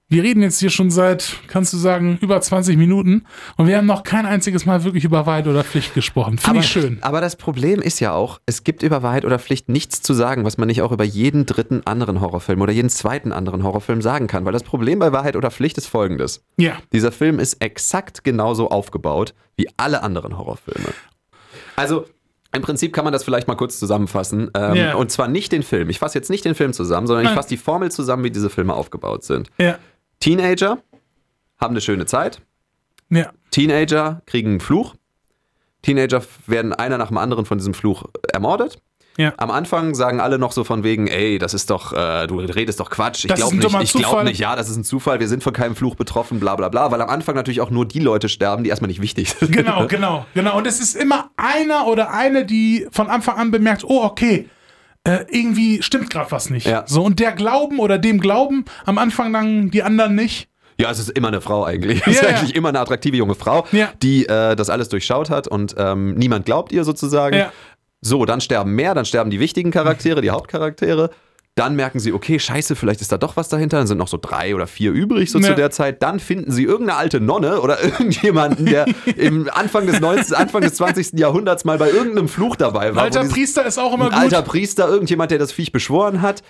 Wir reden jetzt hier schon seit, kannst du sagen, über 20 Minuten und wir haben noch kein einziges Mal wirklich über Wahrheit oder Pflicht gesprochen. Finde ich schön. Aber das Problem ist ja auch, es gibt über Wahrheit oder Pflicht nichts zu sagen, was man nicht auch über jeden dritten anderen Horrorfilm oder jeden zweiten anderen Horrorfilm sagen kann. Weil das Problem bei Wahrheit oder Pflicht ist folgendes. Ja. Dieser Film ist exakt genauso aufgebaut wie alle anderen Horrorfilme. Also, im Prinzip kann man das vielleicht mal kurz zusammenfassen. Ähm, Ja. Und zwar nicht den Film. Ich fasse jetzt nicht den Film zusammen, sondern ich fasse die Formel zusammen, wie diese Filme aufgebaut sind. Ja. Teenager haben eine schöne Zeit. Ja. Teenager kriegen einen Fluch. Teenager werden einer nach dem anderen von diesem Fluch ermordet. Ja. Am Anfang sagen alle noch so von wegen, ey, das ist doch, äh, du redest doch Quatsch. Ich glaube nicht, ich glaube nicht, ja, das ist ein Zufall, wir sind von keinem Fluch betroffen, bla bla bla. Weil am Anfang natürlich auch nur die Leute sterben, die erstmal nicht wichtig sind. Genau, genau, genau. Und es ist immer einer oder eine, die von Anfang an bemerkt, oh, okay, äh, irgendwie stimmt gerade was nicht. Ja. So, und der Glauben oder dem Glauben am Anfang dann die anderen nicht. Ja, es ist immer eine Frau eigentlich. Es ist Ja, ja. eigentlich immer eine attraktive junge Frau, Ja. die äh, das alles durchschaut hat und ähm, niemand glaubt ihr sozusagen. Ja. So, dann sterben mehr, dann sterben die wichtigen Charaktere, die Hauptcharaktere. Dann merken sie, okay, scheiße, vielleicht ist da doch was dahinter. Dann sind noch so drei oder vier übrig so Ja. zu der Zeit. Dann finden sie irgendeine alte Nonne oder irgendjemanden, der im Anfang des, 19., Anfang des 20. Jahrhunderts mal bei irgendeinem Fluch dabei war. Alter dieses- Priester ist auch immer gut. alter Priester, irgendjemand, der das Viech beschworen hat.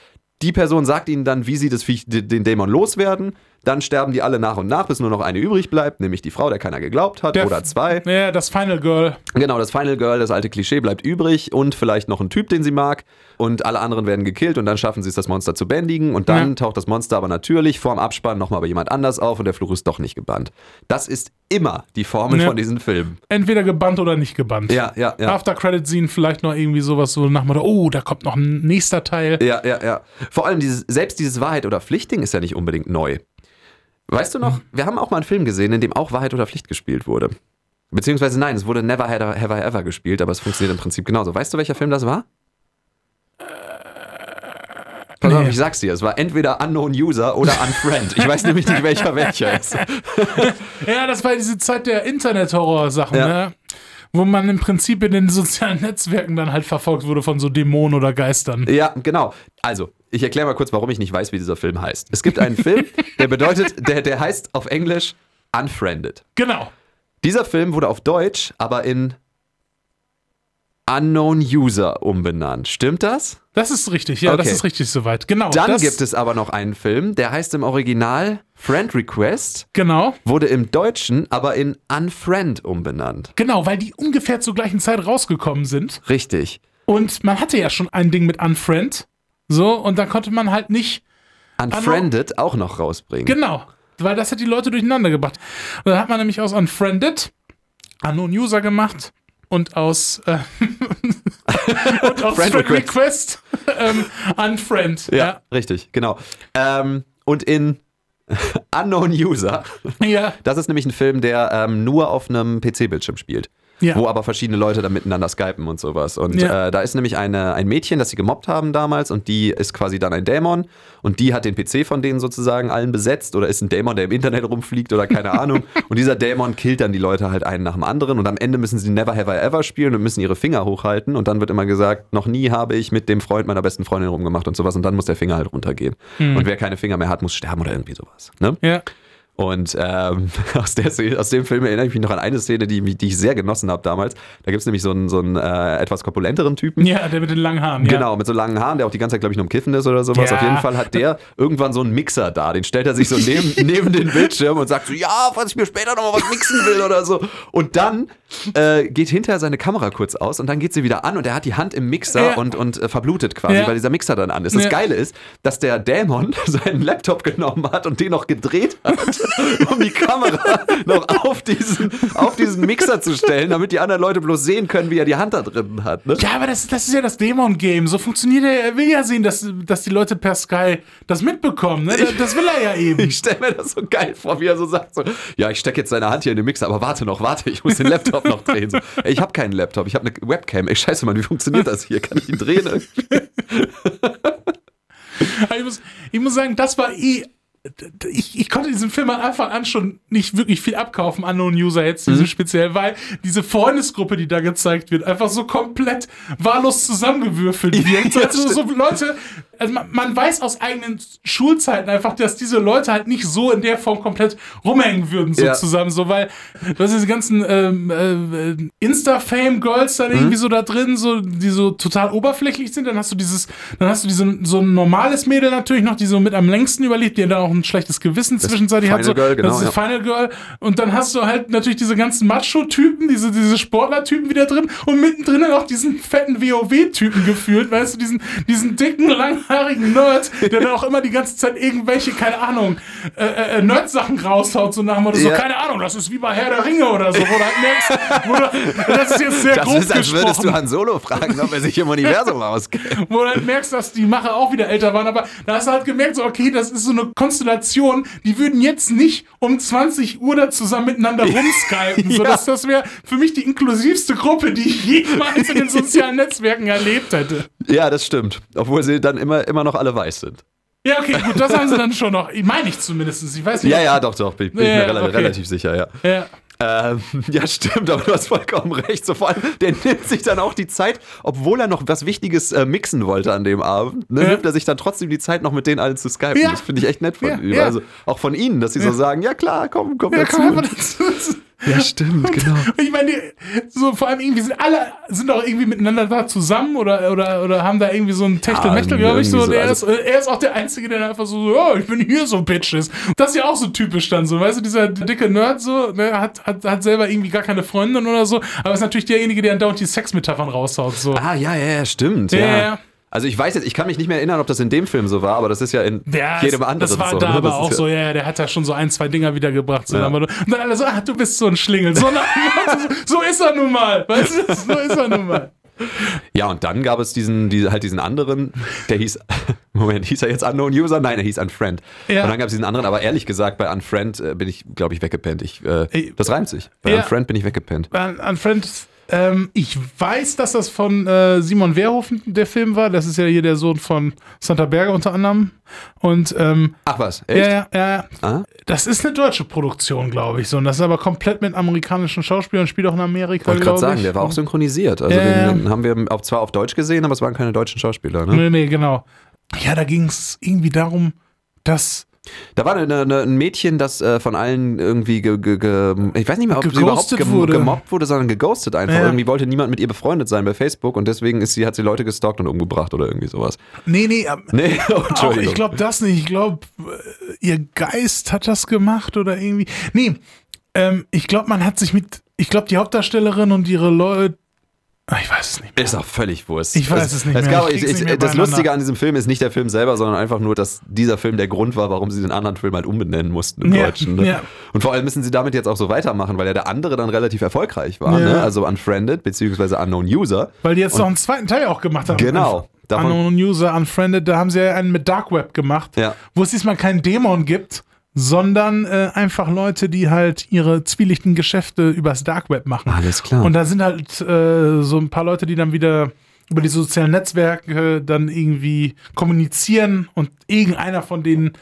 Die Person sagt ihnen dann, wie sie das Viech, den Dämon loswerden. Dann sterben die alle nach und nach, bis nur noch eine übrig bleibt, nämlich die Frau, der keiner geglaubt hat, Der- oder zwei. ja, das Final Girl. Genau, das Final Girl, das alte Klischee bleibt übrig und vielleicht noch ein Typ, den sie mag. Und alle anderen werden gekillt und dann schaffen sie es, das Monster zu bändigen. Und dann Ja. taucht das Monster aber natürlich vorm Abspann nochmal bei jemand anders auf und der Fluch ist doch nicht gebannt. Das ist immer die Formel Ja. von diesen Filmen. Entweder gebannt oder nicht gebannt. Ja, ja, ja. After Credit Scene vielleicht noch irgendwie sowas so nach Motto, oh, da kommt noch ein nächster Teil. Ja, ja, ja. Vor allem dieses, selbst dieses Wahrheit oder Pflichtding ist ja nicht unbedingt neu. Weißt du noch, wir haben auch mal einen Film gesehen, in dem auch Wahrheit oder Pflicht gespielt wurde. Beziehungsweise nein, es wurde Never Had I- Have I Ever gespielt, aber es funktioniert im Prinzip genauso. Weißt du, welcher Film das war? Pass auf, nee. ich sag's dir, es war entweder Unknown User oder Unfriend. Ich weiß nämlich nicht, welcher welcher ist. Ja, das war diese Zeit der Internet-Horror-Sachen, Ja. ne? wo man im Prinzip in den sozialen Netzwerken dann halt verfolgt wurde von so Dämonen oder Geistern. Ja, genau. Also, ich erkläre mal kurz, warum ich nicht weiß, wie dieser Film heißt. Es gibt einen Film, der bedeutet, der, der heißt auf Englisch Unfriended. Genau. Dieser Film wurde auf Deutsch aber in Unknown User umbenannt. Stimmt das? Das ist richtig, ja, das Okay. ist richtig soweit. Genau. Dann das, gibt es aber noch einen Film, der heißt im Original Friend Request, Genau. wurde im Deutschen aber in Unfriend umbenannt. Genau, weil die ungefähr zur gleichen Zeit rausgekommen sind. Richtig. Und man hatte ja schon ein Ding mit Unfriend. So, und dann konnte man halt nicht. Unfriended auch noch rausbringen. Genau. Weil das hat die Leute durcheinander gebracht. Und dann hat man nämlich aus Unfriended Unknown User gemacht und aus, äh, und aus Friend Friend Request. Request ähm, Unfriend. ja, richtig, genau. Ähm, und in Unknown User, Ja. ja. das ist nämlich ein Film, der ähm, nur auf einem PC-Bildschirm spielt. Ja. Wo aber verschiedene Leute dann miteinander skypen und sowas. Und Ja. äh, da ist nämlich eine, ein Mädchen, das sie gemobbt haben damals und die ist quasi dann ein Dämon und die hat den PC von denen sozusagen allen besetzt oder ist ein Dämon, der im Internet rumfliegt oder keine Ahnung. Und dieser Dämon killt dann die Leute halt einen nach dem anderen und am Ende müssen sie Never Have I Ever spielen und müssen ihre Finger hochhalten und dann wird immer gesagt, noch nie habe ich mit dem Freund meiner besten Freundin rumgemacht und sowas und dann muss der Finger halt runtergehen. Und wer keine Finger mehr hat, muss sterben oder irgendwie sowas. Ne? ja. Und ähm, aus, der, aus dem Film erinnere ich mich noch an eine Szene, die, die ich sehr genossen habe damals. Da gibt es nämlich so einen, so einen äh, etwas korpulenteren Typen. Ja, der mit den langen Haaren. Ja. Genau, mit so langen Haaren, der auch die ganze Zeit, glaube ich, nur am Kiffen ist oder sowas. Ja. Auf jeden Fall hat der irgendwann so einen Mixer da. Den stellt er sich so neben, neben den Bildschirm und sagt so, ja, falls ich mir später noch mal was mixen will oder so. Und dann äh, geht hinterher seine Kamera kurz aus und dann geht sie wieder an und er hat die Hand im Mixer Ja. und, und äh, verblutet quasi, Ja. weil dieser Mixer dann an ist. Das Ja. Geile ist, dass der Dämon seinen Laptop genommen hat und den noch gedreht hat, um die Kamera noch auf diesen, auf diesen Mixer zu stellen, damit die anderen Leute bloß sehen können, wie er die Hand da drin hat. Ne? Ja, aber das, das ist ja das Dämon-Game. So funktioniert er. Er will ja sehen, dass, dass die Leute per Sky das mitbekommen. Ne? Das, das will er ja eben. Ich stelle mir das so geil vor, wie er so sagt: so, Ja, ich stecke jetzt seine Hand hier in den Mixer, aber warte noch, warte, ich muss den Laptop noch drehen. So, ey, ich habe keinen Laptop, ich habe eine Webcam. Ey, scheiße, Mann, wie funktioniert das hier? Kann ich ihn drehen? ich muss, ich muss sagen, das war eh. Ich, ich konnte diesen Film am Anfang an schon nicht wirklich viel abkaufen, Unknown User jetzt, diese speziell, weil diese Freundesgruppe, die da gezeigt wird, einfach so komplett wahllos zusammengewürfelt wird. Ja, also so Leute, also man, man weiß aus eigenen Schulzeiten einfach, dass diese Leute halt nicht so in der Form komplett rumhängen würden, so Ja. zusammen, so weil du hast diese ganzen ähm, äh, Insta-Fame-Girls dann irgendwie so da drin, so, die so total oberflächlich sind, dann hast du dieses, dann hast du diese, so ein normales Mädel natürlich noch, die so mit am längsten überlebt, die dann auch ein schlechtes Gewissen zwischenzeitlich hat. So, Girl, genau, das ist ja. Final Girl. Und dann hast du halt natürlich diese ganzen Macho-Typen, diese, diese Sportler-Typen wieder drin und mittendrin dann auch diesen fetten WoW-Typen gefühlt, weißt du, diesen, diesen dicken, langhaarigen Nerd, der dann auch immer die ganze Zeit irgendwelche, keine Ahnung, äh, äh, Nerd-Sachen raushaut, so nach dem Motto, so, Ja. keine Ahnung, das ist wie bei Herr der Ringe oder so, wo du halt merkst, das ist jetzt sehr Das grob ist, als würdest du Han Solo fragen, ob er sich im Universum auskennt. wo du halt merkst, dass die Macher auch wieder älter waren, aber da hast du halt gemerkt, so, okay, das ist so eine Konstellation, die würden jetzt nicht um 20 Uhr da zusammen miteinander rumskypen. So, Ja. das das wäre für mich die inklusivste Gruppe, die ich jemals in den sozialen Netzwerken erlebt hätte. Ja, das stimmt. Obwohl sie dann immer, immer noch alle weiß sind. Ja, okay, gut, das haben sie dann schon noch. Meine ich zumindest. Ich weiß nicht. Ja, ja, doch, doch. Bin, bin Ja, ich mir okay. relativ sicher, ja. ja. Ähm, ja, stimmt, aber du hast vollkommen recht. So vor allem, der nimmt sich dann auch die Zeit, obwohl er noch was Wichtiges äh, mixen wollte an dem Abend, ne, Ja. nimmt er sich dann trotzdem die Zeit, noch mit denen allen zu skypen. Ja. Das finde ich echt nett von Ja, ihm. Also auch von ihnen, dass sie so sagen, ja klar, komm, komm Ja, dazu. komm dazu. Ja, stimmt, genau. Ich meine, so vor allem irgendwie sind alle sind auch irgendwie miteinander da zusammen oder, oder, oder haben da irgendwie so einen Techtelmechtel, Ja, glaube ich, so. so, er, also- ist, er ist auch der Einzige, der dann einfach so, ja, ich bin hier so Bitches. Das ist ja auch so typisch dann so, weißt du, dieser dicke Nerd so, der hat, hat, hat selber irgendwie gar keine Freundin oder so, aber ist natürlich derjenige, der andauernd die Sexmetaphern raushaut, so. Ah, ja, ja, ja, stimmt. Ja, ja. Also ich weiß jetzt, ich kann mich nicht mehr erinnern, ob das in dem Film so war, aber das ist ja in Ja, jedem anderen das war so. da aber auch ja, so, ja, ja, der hat da schon so ein, zwei Dinger wiedergebracht. So, Ja. und dann alle so, ah, du bist so ein Schlingel. So, so, so ist er nun mal. Weißt du, so ist er nun mal. Ja, und dann gab es diesen, diese, halt diesen anderen, der hieß, Moment, hieß er jetzt Unknown User? Nein, er hieß Unfriend. Ja. Und dann gab es diesen anderen, aber ehrlich gesagt, bei Unfriend äh, bin ich, glaube ich, weggepennt. Ich, äh, das reimt sich. Bei ja. Unfriend bin ich weggepennt. An, an Friend Ähm, ich weiß, dass das von äh, Simon Wehrhofen der Film war. Das ist ja hier der Sohn von Santa Berger unter anderem. Und ähm, Ach was, ja, echt? ja, ja, Ah? das ist eine deutsche Produktion, glaube ich. So. Und das ist aber komplett mit amerikanischen Schauspielern, spielt auch in Amerika, Wollte gerade sagen, ich. der war auch synchronisiert. Also Ja, ja. den, den haben wir auch zwar auf Deutsch gesehen, aber es waren keine deutschen Schauspieler. Ne? Nee, nee, genau. Ja, da ging es irgendwie darum, dass Da war eine, eine, ein Mädchen, das äh, von allen irgendwie, ge, ge, ge, ich weiß nicht mehr, ob sie überhaupt Geghostet gem, wurde. gemobbt wurde, sondern geghostet einfach. Ja. Irgendwie wollte niemand mit ihr befreundet sein bei Facebook und deswegen ist sie, hat sie Leute gestalkt und umgebracht oder irgendwie sowas. Nee, nee, ähm, Nee, oh, auch, Entschuldigung. ich glaube das nicht. Ich glaube, ihr Geist hat das gemacht oder irgendwie. Nee, ähm, ich glaube, man hat sich mit. Ich glaube, die Hauptdarstellerin und ihre Leute. Ah, Ich weiß es nicht. Ist auch völlig Wurst. Ich weiß es nicht mehr. Gab, Ich ich, nicht mehr das. Lustige an diesem Film ist nicht der Film selber, sondern einfach nur, dass dieser Film der Grund war, warum sie den anderen Film halt umbenennen mussten im Ja, Deutschen. Ne? ja. Und vor allem müssen sie damit jetzt auch so weitermachen, weil ja der andere dann relativ erfolgreich war. Ja. Ne? Also Unfriended beziehungsweise Unknown User. Weil die jetzt noch einen zweiten Teil auch gemacht haben. Genau. Davon- Unknown User, Unfriended, da haben sie ja einen mit Dark Web gemacht, wo es diesmal keinen Dämon gibt, sondern äh, einfach Leute, die halt ihre zwielichten Geschäfte übers Dark Web machen. Alles klar. Und da sind halt äh, so ein paar Leute, die dann wieder über die sozialen Netzwerke dann irgendwie kommunizieren und irgendeiner von denen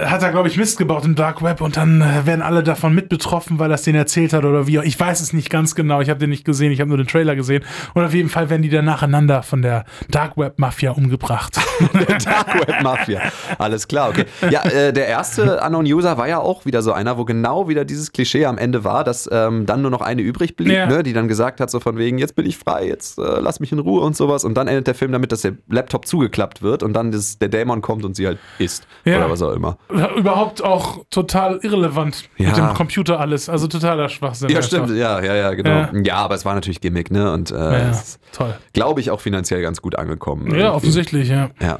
hat da, glaube ich, Mist gebaut im Dark Web und dann äh, werden alle davon mit betroffen, weil das denen erzählt hat oder wie. auch- Ich weiß es nicht ganz genau, ich habe den nicht gesehen, ich habe nur den Trailer gesehen. Und auf jeden Fall werden die dann nacheinander von der Dark Web Mafia umgebracht. Dark Web Mafia. Alles klar, okay. Ja, äh, der erste Unknown User war ja auch wieder so einer, wo genau wieder dieses Klischee am Ende war, dass ähm, dann nur noch eine übrig blieb, Ja. ne, die dann gesagt hat, so von wegen, jetzt bin ich frei, jetzt äh, lass mich in Ruhe und sowas. Und dann endet der Film damit, dass der Laptop zugeklappt wird und dann das, der Dämon kommt und sie halt isst. Ja. Oder was auch immer. Überhaupt auch total irrelevant Ja. mit dem Computer alles. Also totaler Schwachsinn. Ja, stimmt, ja, ja, ja, genau. Ja. Ja, aber es war natürlich Gimmick, ne? Und äh, Ja, Toll. glaube ich, auch finanziell ganz gut angekommen. Ja, irgendwie. offensichtlich, ja. Ja.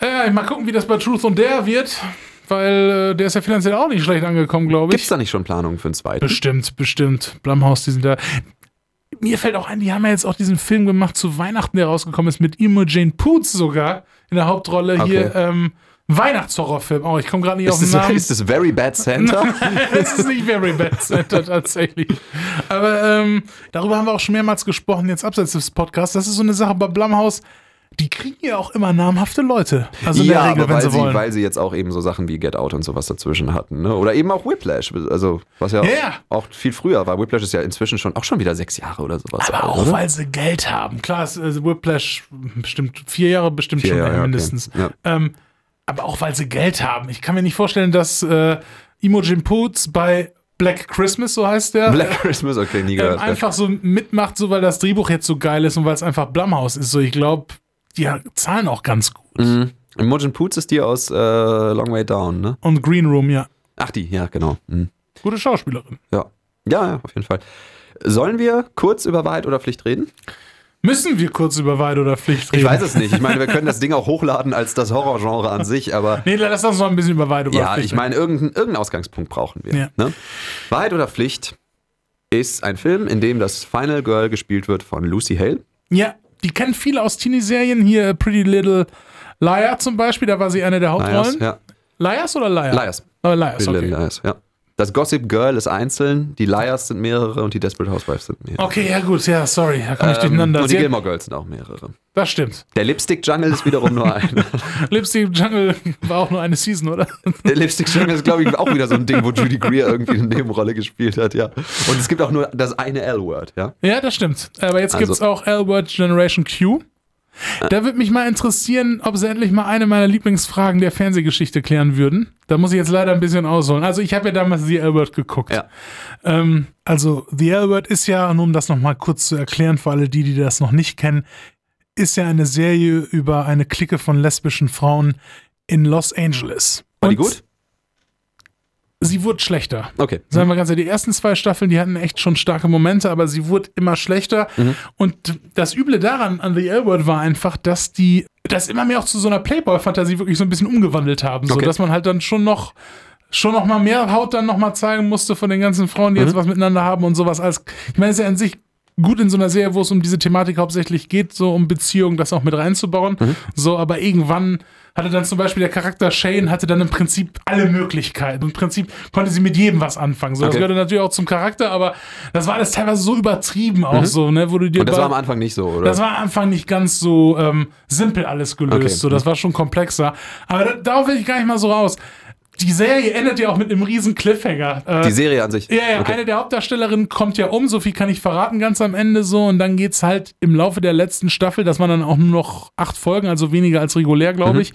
Äh, mal gucken, wie das bei Truth und Dare wird, weil äh, der ist ja finanziell auch nicht schlecht angekommen, glaube Gibt es ich. da nicht schon Planungen für einen zweiten? Bestimmt, bestimmt. Blumhaus, die sind da. Mir fällt auch ein, die haben ja jetzt auch diesen Film gemacht zu Weihnachten, der rausgekommen ist, mit Imogen Poots sogar in der Hauptrolle. Hier, Okay. ähm, Weihnachtshorrorfilm. Oh, ich komme gerade nicht auf Ist den das, Namen. ist das Very Bad Santa? Es ist nicht Very Bad Center tatsächlich. Aber ähm, darüber haben wir auch schon mehrmals gesprochen, jetzt abseits des Podcasts. Das ist so eine Sache bei Blumhaus. Die kriegen ja auch immer namhafte Leute. Also in ja, der Regel, aber wenn weil sie sie, wollen. weil sie jetzt auch eben so Sachen wie Get Out und sowas dazwischen hatten. Ne? Oder eben auch Whiplash, also was ja, Ja. auch viel früher war. Whiplash ist ja inzwischen schon auch schon wieder sechs Jahre oder sowas. aber alt, auch, oder? weil sie Geld haben. Klar, ist, äh, Whiplash bestimmt vier Jahre bestimmt Vier schon Jahre, ey, ja, okay. mindestens. Ja. Ähm, aber auch weil sie Geld haben. Ich kann mir nicht vorstellen, dass äh, Imogen Poots bei Black Christmas, so heißt der, Black Christmas, okay, nie ähm, gehört. einfach so mitmacht, so weil das Drehbuch jetzt so geil ist und weil es einfach Blumhaus ist. So, ich glaube, die zahlen auch ganz gut. mhm. Imogen Poots ist die aus äh, Long Way Down, ne? Und Green Room, ja. Ach, die, ja, genau. Mhm. Gute Schauspielerin. Ja. ja, ja, auf jeden Fall. Sollen wir kurz über Wahrheit oder Pflicht reden? Müssen wir kurz über Wahrheit oder Pflicht reden? Ich weiß es nicht. Ich meine, wir können das Ding auch hochladen als das Horrorgenre an sich, aber Nee, lass uns noch ein bisschen über Wahrheit oder Ja, Pflicht ich meine, irgendeinen irgendeinen Ausgangspunkt brauchen wir. Ja. Ne? Wahrheit oder Pflicht ist ein Film, in dem das Final Girl gespielt wird von Lucy Hale. Ja, die kennen viele aus Teenie-Serien. Hier Pretty Little Liar zum Beispiel, da war sie eine der Hauptrollen. Liars, ja. Liars oder Liar? Liars. Aber Liars, Pretty Little okay. Liars, ja. Das Gossip Girl ist einzeln, die Liars sind mehrere und die Desperate Housewives sind mehrere. Okay, ja gut, ja, sorry, da komme ich Ähm, durcheinander. und die Gilmore Girls sind auch mehrere. das stimmt. Der Lipstick Jungle ist wiederum nur eine. Lipstick Jungle war auch nur eine Season, oder? Der Lipstick Jungle ist, glaube ich, auch wieder so ein Ding, wo Judy Greer irgendwie eine Nebenrolle gespielt hat, ja. Und es gibt auch nur das eine L-Word, ja. Ja, das stimmt. Aber jetzt Also- gibt's auch L-Word Generation Q. Da würde mich mal interessieren, ob sie endlich mal eine meiner Lieblingsfragen der Fernsehgeschichte klären würden. Da muss ich jetzt leider ein bisschen ausholen. Also ich habe ja damals The L-Word geguckt. Ja. Ähm, also The L-Word ist ja, nur um das nochmal kurz zu erklären für alle die, die das noch nicht kennen, ist ja eine Serie über eine Clique von lesbischen Frauen in Los Angeles. War die Und gut? Sie wurde schlechter. Okay. Sagen wir ganz ehrlich, die ersten zwei Staffeln, die hatten echt schon starke Momente, aber sie wurde immer schlechter. Mhm. Und das Üble daran an The L-Word war einfach, dass die das immer mehr auch zu so einer Playboy-Fantasie wirklich so ein bisschen umgewandelt haben. So Okay. dass man halt dann schon noch schon noch mal mehr Haut dann noch mal zeigen musste von den ganzen Frauen, Mhm. die jetzt was miteinander haben und sowas als ich meine, es ist ja an sich gut in so einer Serie, wo es um diese Thematik hauptsächlich geht, so um Beziehungen, das auch mit reinzubauen. Mhm. So, aber irgendwann hatte dann zum Beispiel der Charakter Shane hatte dann im Prinzip alle Möglichkeiten. Im Prinzip konnte sie mit jedem was anfangen. So, Das Okay. gehörte natürlich auch zum Charakter, aber das war alles teilweise so übertrieben auch so, ne, wo du dir Mhm. Und das war am Anfang nicht so, oder? das war am Anfang nicht ganz so ähm, simpel alles gelöst. Okay. So, das war schon komplexer. Aber da, darauf will ich gar nicht mal so raus. Die Serie endet ja auch mit einem riesen Cliffhanger. Äh, die Serie an sich. ja, ja, Okay. eine der Hauptdarstellerinnen kommt ja um, so viel kann ich verraten, ganz am Ende so. Und dann geht's halt im Laufe der letzten Staffel, das waren dann auch nur noch acht Folgen, also weniger als regulär, glaube Mhm. ich,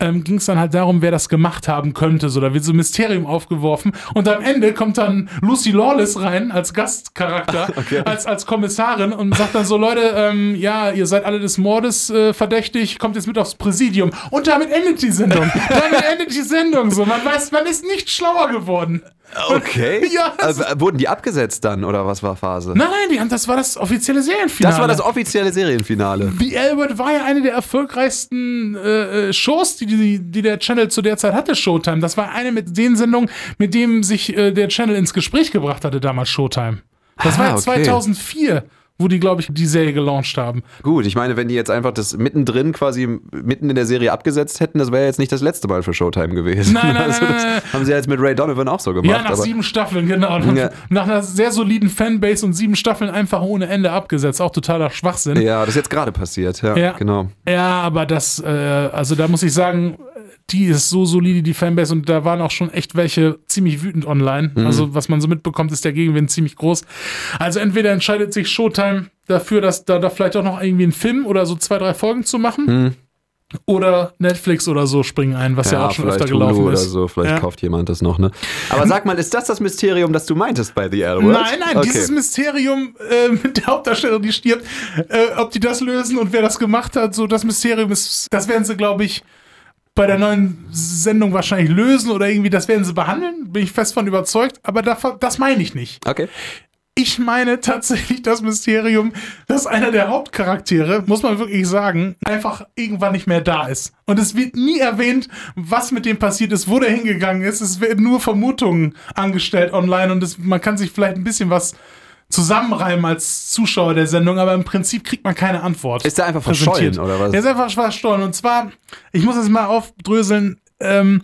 ähm, ging es dann halt darum, wer das gemacht haben könnte. So, da wird so ein Mysterium aufgeworfen. Und am Ende kommt dann Lucy Lawless rein als Gastcharakter, als, als Kommissarin und sagt dann so, Leute, ähm, ja, ihr seid alle des Mordes äh, verdächtig, kommt jetzt mit aufs Präsidium. Und damit endet die Sendung. damit endet die Sendung so. Man weiß, man ist nicht schlauer geworden. Okay. Ja, Also, wurden die abgesetzt dann, oder was war Phase? Nein, nein, die haben, das war das offizielle Serienfinale. das war das offizielle Serienfinale. The Albert war ja eine der erfolgreichsten äh, äh, Shows, die, die, die der Channel zu der Zeit hatte, Showtime. Das war eine mit den Sendungen, mit dem sich äh, der Channel ins Gespräch gebracht hatte, damals Showtime. Das Ah, war ja okay. 2004, wo die, glaube ich, die Serie gelauncht haben. Gut, ich meine, wenn die jetzt einfach das mittendrin quasi mitten in der Serie abgesetzt hätten, das wäre jetzt nicht das letzte Mal für Showtime gewesen. Nein, nein, also, nein, das nein, haben sie ja jetzt mit Ray Donovan auch so gemacht. Ja, nach sieben Staffeln, genau. Ja. Nach einer sehr soliden Fanbase und sieben Staffeln einfach ohne Ende abgesetzt. Auch totaler Schwachsinn. ja, das ist jetzt gerade passiert. Ja, Ja. genau. Ja, aber das, äh, also da muss ich sagen, die ist so solide, die Fanbase, und da waren auch schon echt welche ziemlich wütend online. Also, was man so mitbekommt, ist der Gegenwind ziemlich groß. Also, entweder entscheidet sich Showtime dafür, dass da, da vielleicht auch noch irgendwie einen Film oder so zwei, drei Folgen zu machen. Oder Netflix oder so springen ein, was ja, auch schon öfter gelaufen Hulu oder ist. so, vielleicht Ja. kauft jemand das noch, ne? Aber sag mal, ist das das Mysterium, das du meintest bei The L Word? Nein, nein, okay. dieses Mysterium äh, mit der Hauptdarstellerin, die stirbt, äh, ob die das lösen und wer das gemacht hat, so das Mysterium ist, das werden sie, glaube ich, bei der neuen Sendung wahrscheinlich lösen oder irgendwie, das werden sie behandeln, bin ich fest von überzeugt, aber davon, das meine ich nicht. Okay. Ich meine tatsächlich das Mysterium, dass einer der Hauptcharaktere, muss man wirklich sagen, einfach irgendwann nicht mehr da ist. Und es wird nie erwähnt, was mit dem passiert ist, wo der hingegangen ist. Es werden nur Vermutungen angestellt online und es, man kann sich vielleicht ein bisschen was zusammenreimen als Zuschauer der Sendung, aber im Prinzip kriegt man keine Antwort. Ist der einfach verschollen, oder was? Der ist einfach verschollen. Und zwar, ich muss es mal aufdröseln, ähm,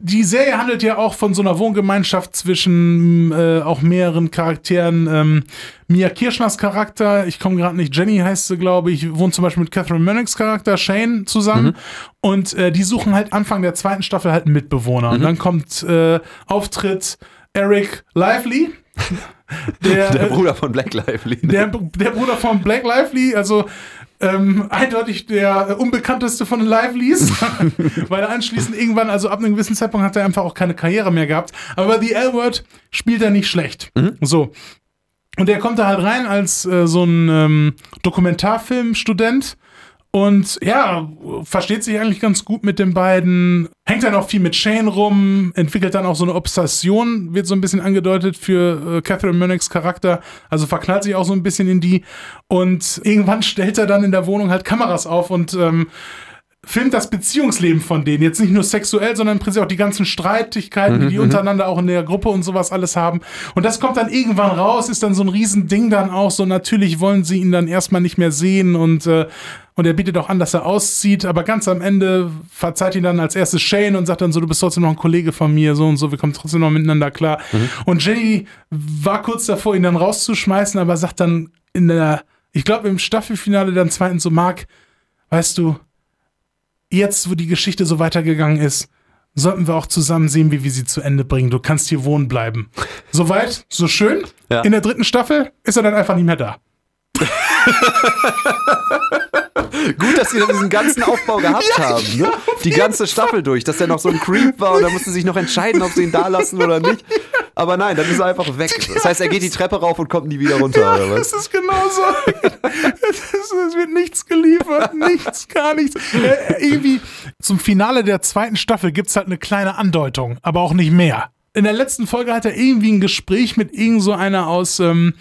die Serie handelt ja auch von so einer Wohngemeinschaft zwischen äh, auch mehreren Charakteren. Ähm, Mia Kirschners Charakter, ich komme gerade nicht, Jenny heißt sie, glaube ich, wohnt zum Beispiel mit Catherine Mannix Charakter, Shane, zusammen. Und äh, die suchen halt Anfang der zweiten Staffel halt einen Mitbewohner. Und dann kommt äh, Auftritt Eric Lively. Der, Der äh, Bruder von Black Lively. der, der Bruder von Black Lively, also ähm, eindeutig der unbekannteste von den Livelys, weil er anschließend irgendwann, also ab einem gewissen Zeitpunkt hat er einfach auch keine Karriere mehr gehabt. Aber The L-Word spielt er nicht schlecht. So. Und er kommt da halt rein als äh, so ein ähm, Dokumentarfilmstudent und ja, versteht sich eigentlich ganz gut mit den beiden. Hängt dann auch viel mit Shane rum, entwickelt dann auch so eine Obsession, wird so ein bisschen angedeutet für äh, Catherine Mannix Charakter. Also verknallt sich auch so ein bisschen in die. Und irgendwann stellt er dann in der Wohnung halt Kameras auf und ähm, filmt das Beziehungsleben von denen. Jetzt nicht nur sexuell, sondern im Prinzip auch die ganzen Streitigkeiten, die die untereinander auch in der Gruppe und sowas alles haben. Und das kommt dann irgendwann raus, ist dann so ein Riesending dann auch. So natürlich wollen sie ihn dann erstmal nicht mehr sehen und, äh, und er bietet auch an, dass er auszieht. Aber ganz am Ende verzeiht ihn dann als erstes Shane und sagt dann so, du bist trotzdem noch ein Kollege von mir, so und so, wir kommen trotzdem noch miteinander klar. Und Jenny war kurz davor, ihn dann rauszuschmeißen, aber sagt dann in der, ich glaube im Staffelfinale dann zweitens so, Marc, weißt du, jetzt, wo die Geschichte so weitergegangen ist, sollten wir auch zusammen sehen, wie wir sie zu Ende bringen. Du kannst hier wohnen bleiben. Soweit, so schön. Ja. In der dritten Staffel ist er dann einfach nicht mehr da. Gut, dass sie dann diesen ganzen Aufbau gehabt haben, ne? Die ganze Staffel durch, dass der noch so ein Creep war und da musste sich noch entscheiden, ob sie ihn da lassen oder nicht. Aber nein, dann ist er einfach weg. Das heißt, er geht die Treppe rauf und kommt nie wieder runter, oder was? Das ist genauso. es wird nichts geliefert, nichts, gar nichts. Äh, irgendwie zum Finale der zweiten Staffel gibt es halt eine kleine Andeutung, aber auch nicht mehr. In der letzten Folge hat er irgendwie ein Gespräch mit irgend so einer aus, ähm,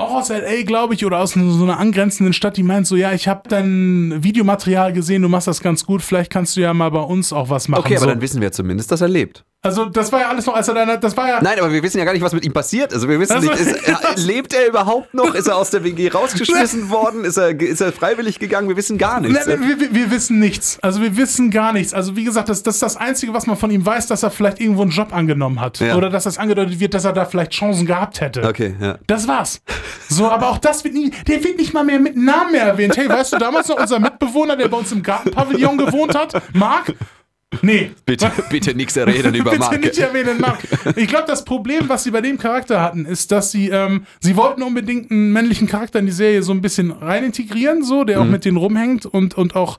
auch aus L.A., glaube ich, oder aus so einer angrenzenden Stadt, die meint so, ja, ich habe dein Videomaterial gesehen, du machst das ganz gut, vielleicht kannst du ja mal bei uns auch was machen. Okay, aber so. dann wissen wir zumindest, dass er lebt. Also, das war ja alles noch, als er dann, das war ja. Nein, aber wir wissen ja gar nicht, was mit ihm passiert. Also, wir wissen Also- nicht, ist, lebt er überhaupt noch? Ist er aus der WG rausgeschmissen worden? Ist er, ist er freiwillig gegangen? Wir wissen gar nichts. Nein, wir, wir, wir wissen nichts. Also wir wissen gar nichts. Also wie gesagt, das, das ist das Einzige, was man von ihm weiß, dass er vielleicht irgendwo einen Job angenommen hat. Ja. Oder dass das angedeutet wird, dass er da vielleicht Chancen gehabt hätte. Okay, ja. Das war's. So, aber auch das wird nie, der wird nicht mal mehr mit Namen mehr erwähnt. Hey, weißt du damals noch unser Mitbewohner, der bei uns im Gartenpavillon gewohnt hat? Marc? Nee. Bitte, bitte nichts reden über Bitte Marke. nicht erwähnen, Marc. Ich glaube, das Problem, was sie bei dem Charakter hatten, ist, dass sie, ähm, sie wollten unbedingt einen männlichen Charakter in die Serie so ein bisschen rein integrieren, so, der auch Mhm. mit denen rumhängt und, und auch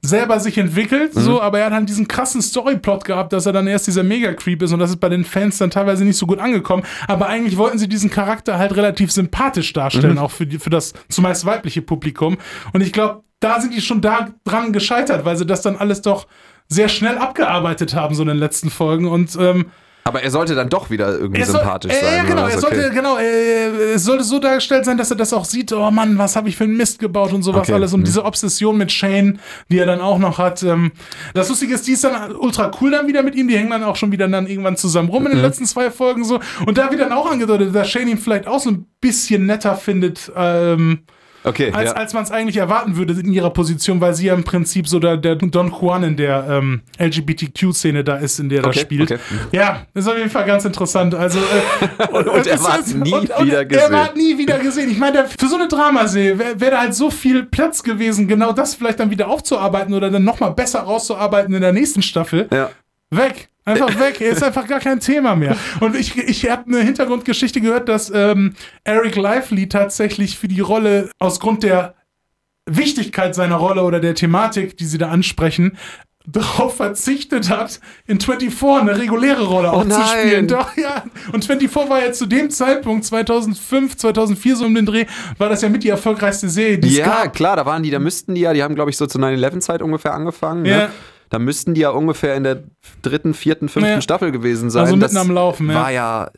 selber sich entwickelt, Mhm. so, aber er hat dann diesen krassen Storyplot gehabt, dass er dann erst dieser Mega-Creep ist und das ist bei den Fans dann teilweise nicht so gut angekommen, aber eigentlich wollten sie diesen Charakter halt relativ sympathisch darstellen, Mhm. auch für, die, für das zumeist weibliche Publikum und ich glaube, da sind die schon da dran gescheitert, weil sie das dann alles doch sehr schnell abgearbeitet haben, so in den letzten Folgen und ähm, Aber er sollte dann doch wieder irgendwie soll- sympathisch äh, sein. Ja, genau, er sollte, Okay. genau, äh, es sollte so dargestellt sein, dass er das auch sieht, oh Mann, was habe ich für einen Mist gebaut und sowas Okay, alles. Und mhm. diese Obsession mit Shane, die er dann auch noch hat. Ähm, das Lustige ist, die ist dann ultra cool dann wieder mit ihm, die hängen dann auch schon wieder dann irgendwann zusammen rum in Mhm. den letzten zwei Folgen so. Und da wird dann auch angedeutet, dass Shane ihn vielleicht auch so ein bisschen netter findet, ähm, Okay, als, ja. als man es eigentlich erwarten würde in ihrer Position, weil sie ja im Prinzip so der, der Don Juan in der ähm, LGBTQ-Szene da ist, in der er Okay, spielt. okay. Ja, ist auf jeden Fall ganz interessant. Also, äh, und, Und er es war nie und, und wieder Er gesehen. war nie wieder gesehen. Ich meine, für so eine Dramaserie wäre wär da halt so viel Platz gewesen, genau das vielleicht dann wieder aufzuarbeiten oder dann nochmal besser rauszuarbeiten in der nächsten Staffel. ja. Weg. Einfach weg. Er ist einfach gar kein Thema mehr. Und ich, ich habe eine Hintergrundgeschichte gehört, dass ähm, Eric Lively tatsächlich für die Rolle aus Grund der Wichtigkeit seiner Rolle oder der Thematik, die sie da ansprechen, darauf verzichtet hat, in 24 eine reguläre Rolle Oh aufzuspielen. nein. Doch, ja. Und 24 war ja zu dem Zeitpunkt, 2005, 2004 so um den Dreh, war das ja mit die erfolgreichste Serie, die Ja, klar, da waren die, da müssten die ja, die haben, glaube ich, so zur 9-11-Zeit ungefähr angefangen. Ja. Ne? Da müssten die ja ungefähr in der dritten, vierten, fünften Ja. Staffel gewesen sein. Also mitten das am Laufen, ja. War ja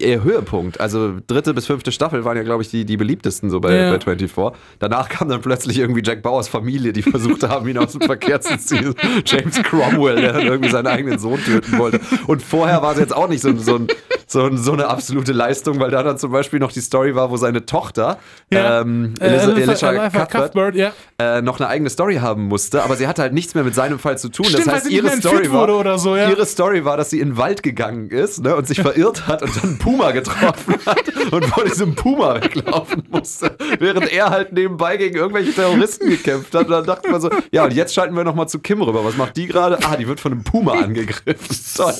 ihr Höhepunkt. Also dritte bis fünfte Staffel waren ja, glaube ich, die, die beliebtesten so bei, Ja. bei 24. Danach kam dann plötzlich irgendwie Jack Bauers Familie, die versucht haben, ihn aus dem Verkehr zu ziehen. James Cromwell, der dann irgendwie seinen eigenen Sohn töten wollte. Und vorher war es jetzt auch nicht so, so, ein, so, so eine absolute Leistung, weil da dann zum Beispiel noch die Story war, wo seine Tochter, Ja. ähm, Äh, Eliza- Eliza Cuthbert, Cuthbert, ja. äh, noch eine eigene Story haben musste, aber sie hatte halt nichts mehr mit seinem Fall zu tun. Stimmt, das heißt, ihre Story, war, so, ja. ihre Story war, dass sie in den Wald gegangen ist ne, und sich verirrt hat und dann einen Puma getroffen hat und vor diesem Puma weglaufen musste, während er halt nebenbei gegen irgendwelche Terroristen gekämpft hat. Und dann dachte man so, ja, und jetzt schalten wir nochmal zu Kim rüber. Was macht die gerade? Ah, die wird von einem Puma angegriffen. Toll.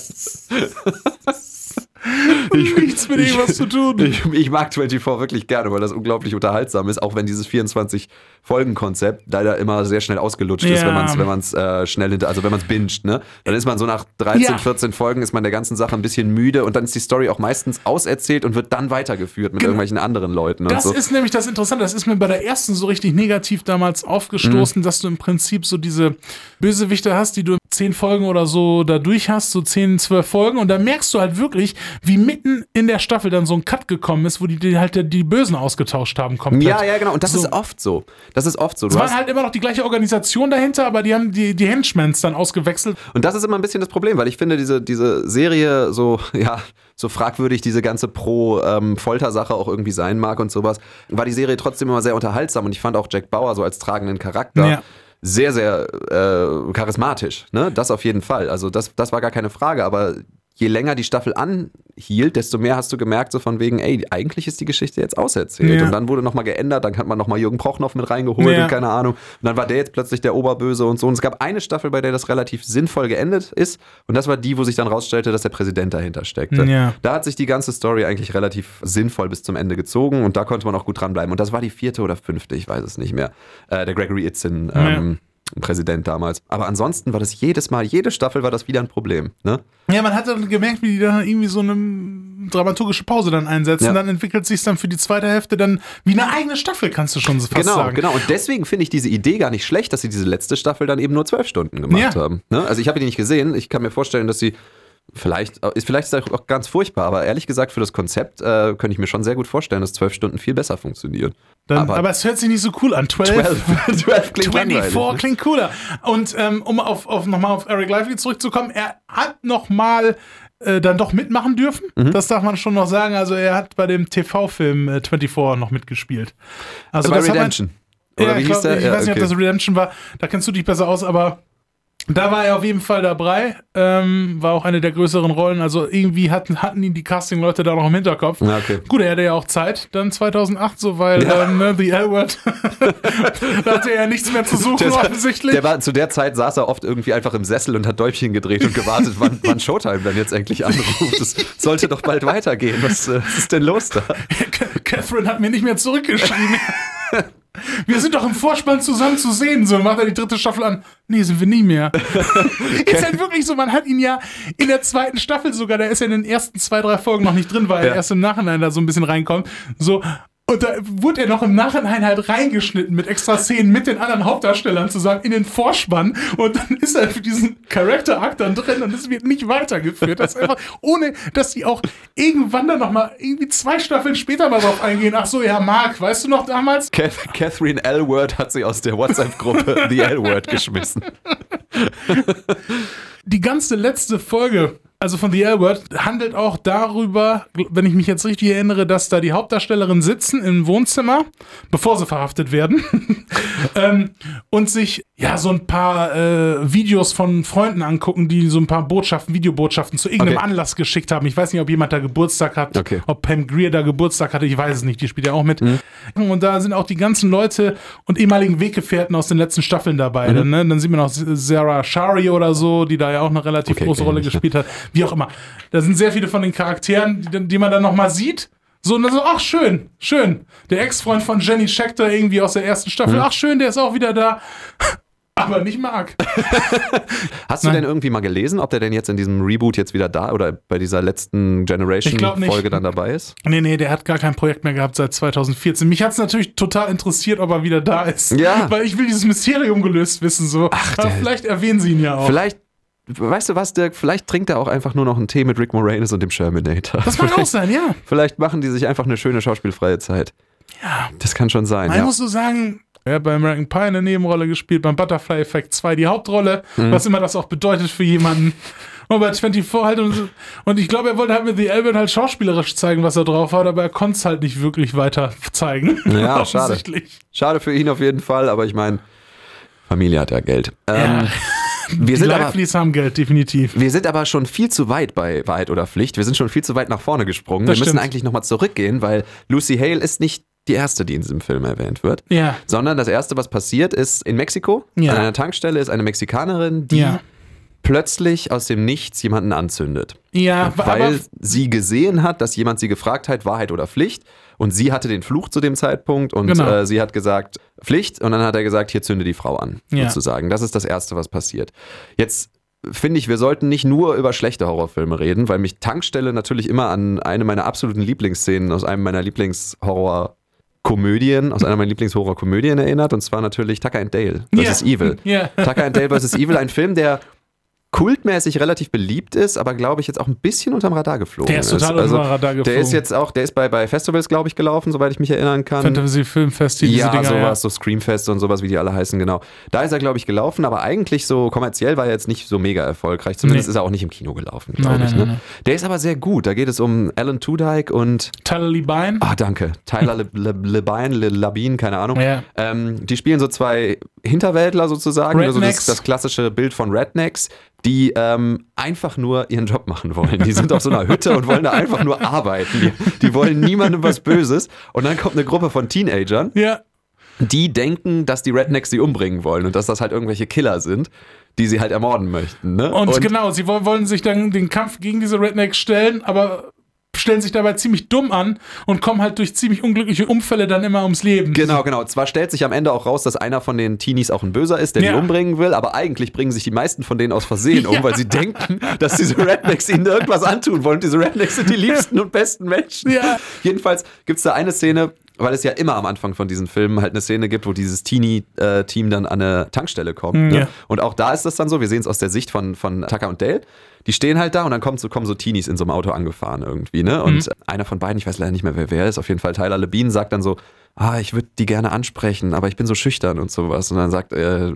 Ich- Nichts mit ich- irgendwas zu tun. Ich, ich mag 24 wirklich gerne, weil das unglaublich unterhaltsam ist, auch wenn dieses 24-Folgen-Konzept leider immer sehr schnell ausgelutscht ist, Ja. wenn man es wenn man's, äh, schnell hinter, also wenn man es binget, ne? Dann ist man so nach 13, Ja. 14 Folgen ist man der ganzen Sache ein bisschen müde und dann ist die Story auch meistens auserzählt und wird dann weitergeführt mit Genau. irgendwelchen anderen Leuten Das so. ist nämlich das Interessante. Das ist mir bei der ersten so richtig negativ damals Mhm. aufgestoßen, dass du im Prinzip so diese Bösewichte hast, die du zehn Folgen oder so da durch hast, so zehn, zwölf Folgen. Und da merkst du halt wirklich, wie mitten in der Staffel dann so ein Cut gekommen ist, wo die, die halt die Bösen ausgetauscht haben komplett. ja, ja, genau. Und das So. ist oft so. Das ist oft so. Du Es war halt immer noch die gleiche Organisation dahinter, aber die haben die, die Henchmans dann ausgewechselt. Und das ist immer ein bisschen das Problem, weil ich finde, diese, diese Serie so, ja, so fragwürdig diese ganze Pro-Folter-Sache auch irgendwie sein mag und sowas, war die Serie trotzdem immer sehr unterhaltsam und ich fand auch Jack Bauer so als tragenden Charakter Ja. Sehr, sehr äh, charismatisch. Ne? Das auf jeden Fall. Also das, das war gar keine Frage, aber je länger die Staffel anhielt, desto mehr hast du gemerkt, so von wegen, ey, eigentlich ist die Geschichte jetzt auserzählt. Ja. Und dann wurde nochmal geändert, dann hat man nochmal Jürgen Prochnow mit reingeholt Ja. und keine Ahnung. Und dann war der jetzt plötzlich der Oberböse und so. Und es gab eine Staffel, bei der das relativ sinnvoll geendet ist. Und das war die, wo sich dann rausstellte, dass der Präsident dahinter steckte. Ja. Da hat sich die ganze Story eigentlich relativ sinnvoll bis zum Ende gezogen und da konnte man auch gut dranbleiben. Und das war die vierte oder fünfte, ich weiß es nicht mehr. Äh, der Gregory Itzin. Ähm, Präsident damals. Aber ansonsten war das jedes Mal, jede Staffel war das wieder ein Problem. Ne? Ja, man hat dann gemerkt, wie die dann irgendwie so eine dramaturgische Pause dann einsetzen. Ja. Dann entwickelt sich dann für die zweite Hälfte dann wie eine eigene Staffel, kannst du schon fast Genau, sagen. genau. Und deswegen finde ich diese Idee gar nicht schlecht, dass sie diese letzte Staffel dann eben nur zwölf Stunden gemacht Ja. haben. Ne? Also ich habe die nicht gesehen. Ich kann mir vorstellen, dass sie Vielleicht äh, ist vielleicht ist das auch ganz furchtbar, aber ehrlich gesagt für das Konzept äh, könnte ich mir schon sehr gut vorstellen, dass zwölf Stunden viel besser funktionieren. Dann, aber, aber, es hört sich nicht so cool an. 12, 12, 12 klingt 24 langweilig. klingt cooler. Und ähm, um auf, auf, nochmal auf Eric Lively zurückzukommen, er hat nochmal äh, dann doch mitmachen dürfen. Mhm. Das darf man schon noch sagen. Also er hat bei dem TV-Film äh, 24 noch mitgespielt. Also bei das hat man- Redemption. Oder ja, wie ich, hieß glaub, der? ich Ja, weiß nicht, okay. ob das Redemption war. Da kennst du dich besser aus, aber da war er auf jeden Fall dabei. Ähm, war auch eine der größeren Rollen. Also irgendwie hatten, hatten ihn die Casting-Leute da noch im Hinterkopf. Ja, okay. Gut, er hatte ja auch Zeit, dann 2008, so, weil Ja. ähm, ne, The L-Word, da hatte er ja nichts mehr zu suchen, Der, offensichtlich. der war, zu der Zeit saß er oft irgendwie einfach im Sessel und hat Däubchen gedreht und gewartet, wann, wann Showtime dann jetzt endlich anruft. Es sollte doch bald weitergehen. Was, äh, was ist denn los da? Catherine hat mir nicht mehr zurückgeschrieben. Wir sind doch im Vorspann zusammen zu sehen. So macht er die dritte Staffel an. Nee, sind wir nie mehr. ist halt wirklich so, man hat ihn ja in der zweiten Staffel sogar, da ist er in den ersten zwei, drei Folgen noch nicht drin, weil Ja. er erst im Nachhinein da so ein bisschen reinkommt. So. Und da wurde er noch im Nachhinein halt reingeschnitten mit extra Szenen mit den anderen Hauptdarstellern zusammen in den Vorspann. Und dann ist er für diesen Character-Arc dann drin und es wird nicht weitergeführt. Das ist einfach, ohne dass die auch irgendwann dann nochmal irgendwie zwei Staffeln später mal drauf eingehen. Ach so, ja, Mark, weißt du noch damals? Kath- Catherine L-Word hat sie aus der WhatsApp-Gruppe The L-Word geschmissen. die ganze letzte Folge, also von The L-Word, handelt auch darüber, wenn ich mich jetzt richtig erinnere, dass da die Hauptdarstellerinnen sitzen im Wohnzimmer, bevor sie verhaftet werden, ähm, und sich ja so ein paar äh, Videos von Freunden angucken, die so ein paar Botschaften, Videobotschaften zu irgendeinem Okay. Anlass geschickt haben. Ich weiß nicht, ob jemand da Geburtstag hat, Okay. ob Pam Greer da Geburtstag hatte, ich weiß es nicht, die spielt ja auch mit. Und da sind auch die ganzen Leute und ehemaligen Weggefährten aus den letzten Staffeln dabei. Dann, ne? dann sieht man auch Sarah Shari oder so, die da ja auch eine relativ Okay, große Rolle gespielt hat. Wie auch immer. Da sind sehr viele von den Charakteren, die, die man dann nochmal sieht. So, und dann so, ach schön, schön. Der Ex-Freund von Jenny Schechter irgendwie aus der ersten Staffel, ach schön, der ist auch wieder da. Aber nicht Mark. Hast du Nein. denn irgendwie mal gelesen, ob der denn jetzt in diesem Reboot jetzt wieder da oder bei dieser letzten. Generation-Folge dann dabei ist? Nee, nee, der hat gar kein Projekt mehr gehabt seit 2014. Mich hat es natürlich total interessiert, ob er wieder da ist. Ja. Weil ich will dieses Mysterium gelöst wissen. So. Ach, Aber der- vielleicht erwähnen sie ihn ja auch. Vielleicht, weißt du was, Dirk, vielleicht trinkt er auch einfach nur noch einen Tee mit Rick Moranis und dem Shermanator. Das mag auch sein, ja. Vielleicht machen die sich einfach eine schöne schauspielfreie Zeit. Ja. Das kann schon sein, Man ja. muss so sagen, er hat bei American Pie eine Nebenrolle gespielt, beim Butterfly Effect 2 die Hauptrolle, Mhm. was immer das auch bedeutet für jemanden. Und bei 24 halt und, so. und ich glaube, er wollte halt mit The Albert halt schauspielerisch zeigen, was er drauf hat, aber er konnte es halt nicht wirklich weiter zeigen. Ja, schade. Schade für ihn auf jeden Fall, aber ich meine, Familie hat ja Geld. Ähm, Ja. wir, Die sind aber, Livelies haben Geld, definitiv. wir sind aber schon viel zu weit bei Wahrheit oder Pflicht. Wir sind schon viel zu weit nach vorne gesprungen. Das wir müssen stimmt. eigentlich nochmal zurückgehen, weil Lucy Hale ist nicht die erste, die in diesem Film erwähnt wird. Ja. Sondern das erste, was passiert, ist in Mexiko. Ja. An einer Tankstelle ist eine Mexikanerin, die Ja. plötzlich aus dem Nichts jemanden anzündet. Ja, weil aber sie gesehen hat, dass jemand sie gefragt hat, Wahrheit oder Pflicht. Und sie hatte den Fluch zu dem Zeitpunkt und Genau. äh, sie hat gesagt, Pflicht. Und dann hat er gesagt, hier zünde die Frau an, Ja. sozusagen. Das ist das Erste, was passiert. Jetzt finde ich, wir sollten nicht nur über schlechte Horrorfilme reden, weil mich Tankstelle natürlich immer an eine meiner absoluten Lieblingsszenen aus einem meiner Lieblingshorror-Komödien, aus einer meiner Lieblingshorror-Komödien erinnert. Und zwar natürlich Tucker and Dale vs. Ja. Evil. Ja. Tucker and Dale vs. Evil, ein Film, der kultmäßig relativ beliebt ist, aber glaube ich jetzt auch ein bisschen unterm Radar geflogen Der ist total also, unter Radar geflogen. Der ist jetzt auch, der ist bei, bei Festivals, glaube ich, gelaufen, soweit ich mich erinnern kann. Fantasy Filmfest, diese ja, Dinger. sowas, so Screamfest und sowas, wie die alle heißen, genau. Da ist er, glaube ich, gelaufen, aber eigentlich so kommerziell war er jetzt nicht so mega erfolgreich. Zumindest Nee. ist er auch nicht im Kino gelaufen, glaube ich. nein, ne? nein, Der ist aber sehr gut. Da geht es um Alan Tudyk und, Tyler Lebine. ah, danke, Tyler Le, Le, Lebine, Le, Labine, keine Ahnung. Ja. Ähm, die spielen so zwei Hinterwäldler sozusagen, also das, das klassische Bild von Rednecks, die ähm, einfach nur ihren Job machen wollen. Die sind auf so einer Hütte und wollen da einfach nur arbeiten. Die, die wollen niemandem was Böses. Und dann kommt eine Gruppe von Teenagern, Ja. die denken, dass die Rednecks sie umbringen wollen und dass das halt irgendwelche Killer sind, die sie halt ermorden möchten. Ne? Und, genau, sie woll- wollen sich dann den Kampf gegen diese Rednecks stellen, aber stellen sich dabei ziemlich dumm an und kommen halt durch ziemlich unglückliche Umfälle dann immer ums Leben. Genau, genau. Zwar stellt sich am Ende auch raus, dass einer von den Teenies auch ein Böser ist, der Ja. die umbringen will, aber eigentlich bringen sich die meisten von denen aus Versehen um, Ja. weil sie denken, dass diese Rednecks ihnen irgendwas antun wollen. Und diese Rednecks sind die liebsten und besten Menschen. Ja. Jedenfalls gibt es da eine Szene, weil es ja immer am Anfang von diesen Filmen halt eine Szene gibt, wo dieses Teenie-Team dann an eine Tankstelle kommt. Mhm, ne? Und auch da ist das dann so, wir sehen es aus der Sicht von, von Tucker und Dale. Die stehen halt da und dann kommen so, kommen so Teenies in so einem Auto angefahren irgendwie, ne? Und einer von beiden, ich weiß leider nicht mehr, wer wer ist, auf jeden Fall Tyler Labine sagt dann so, ah, ich würde die gerne ansprechen, aber ich bin so schüchtern und sowas. Und dann sagt, äh,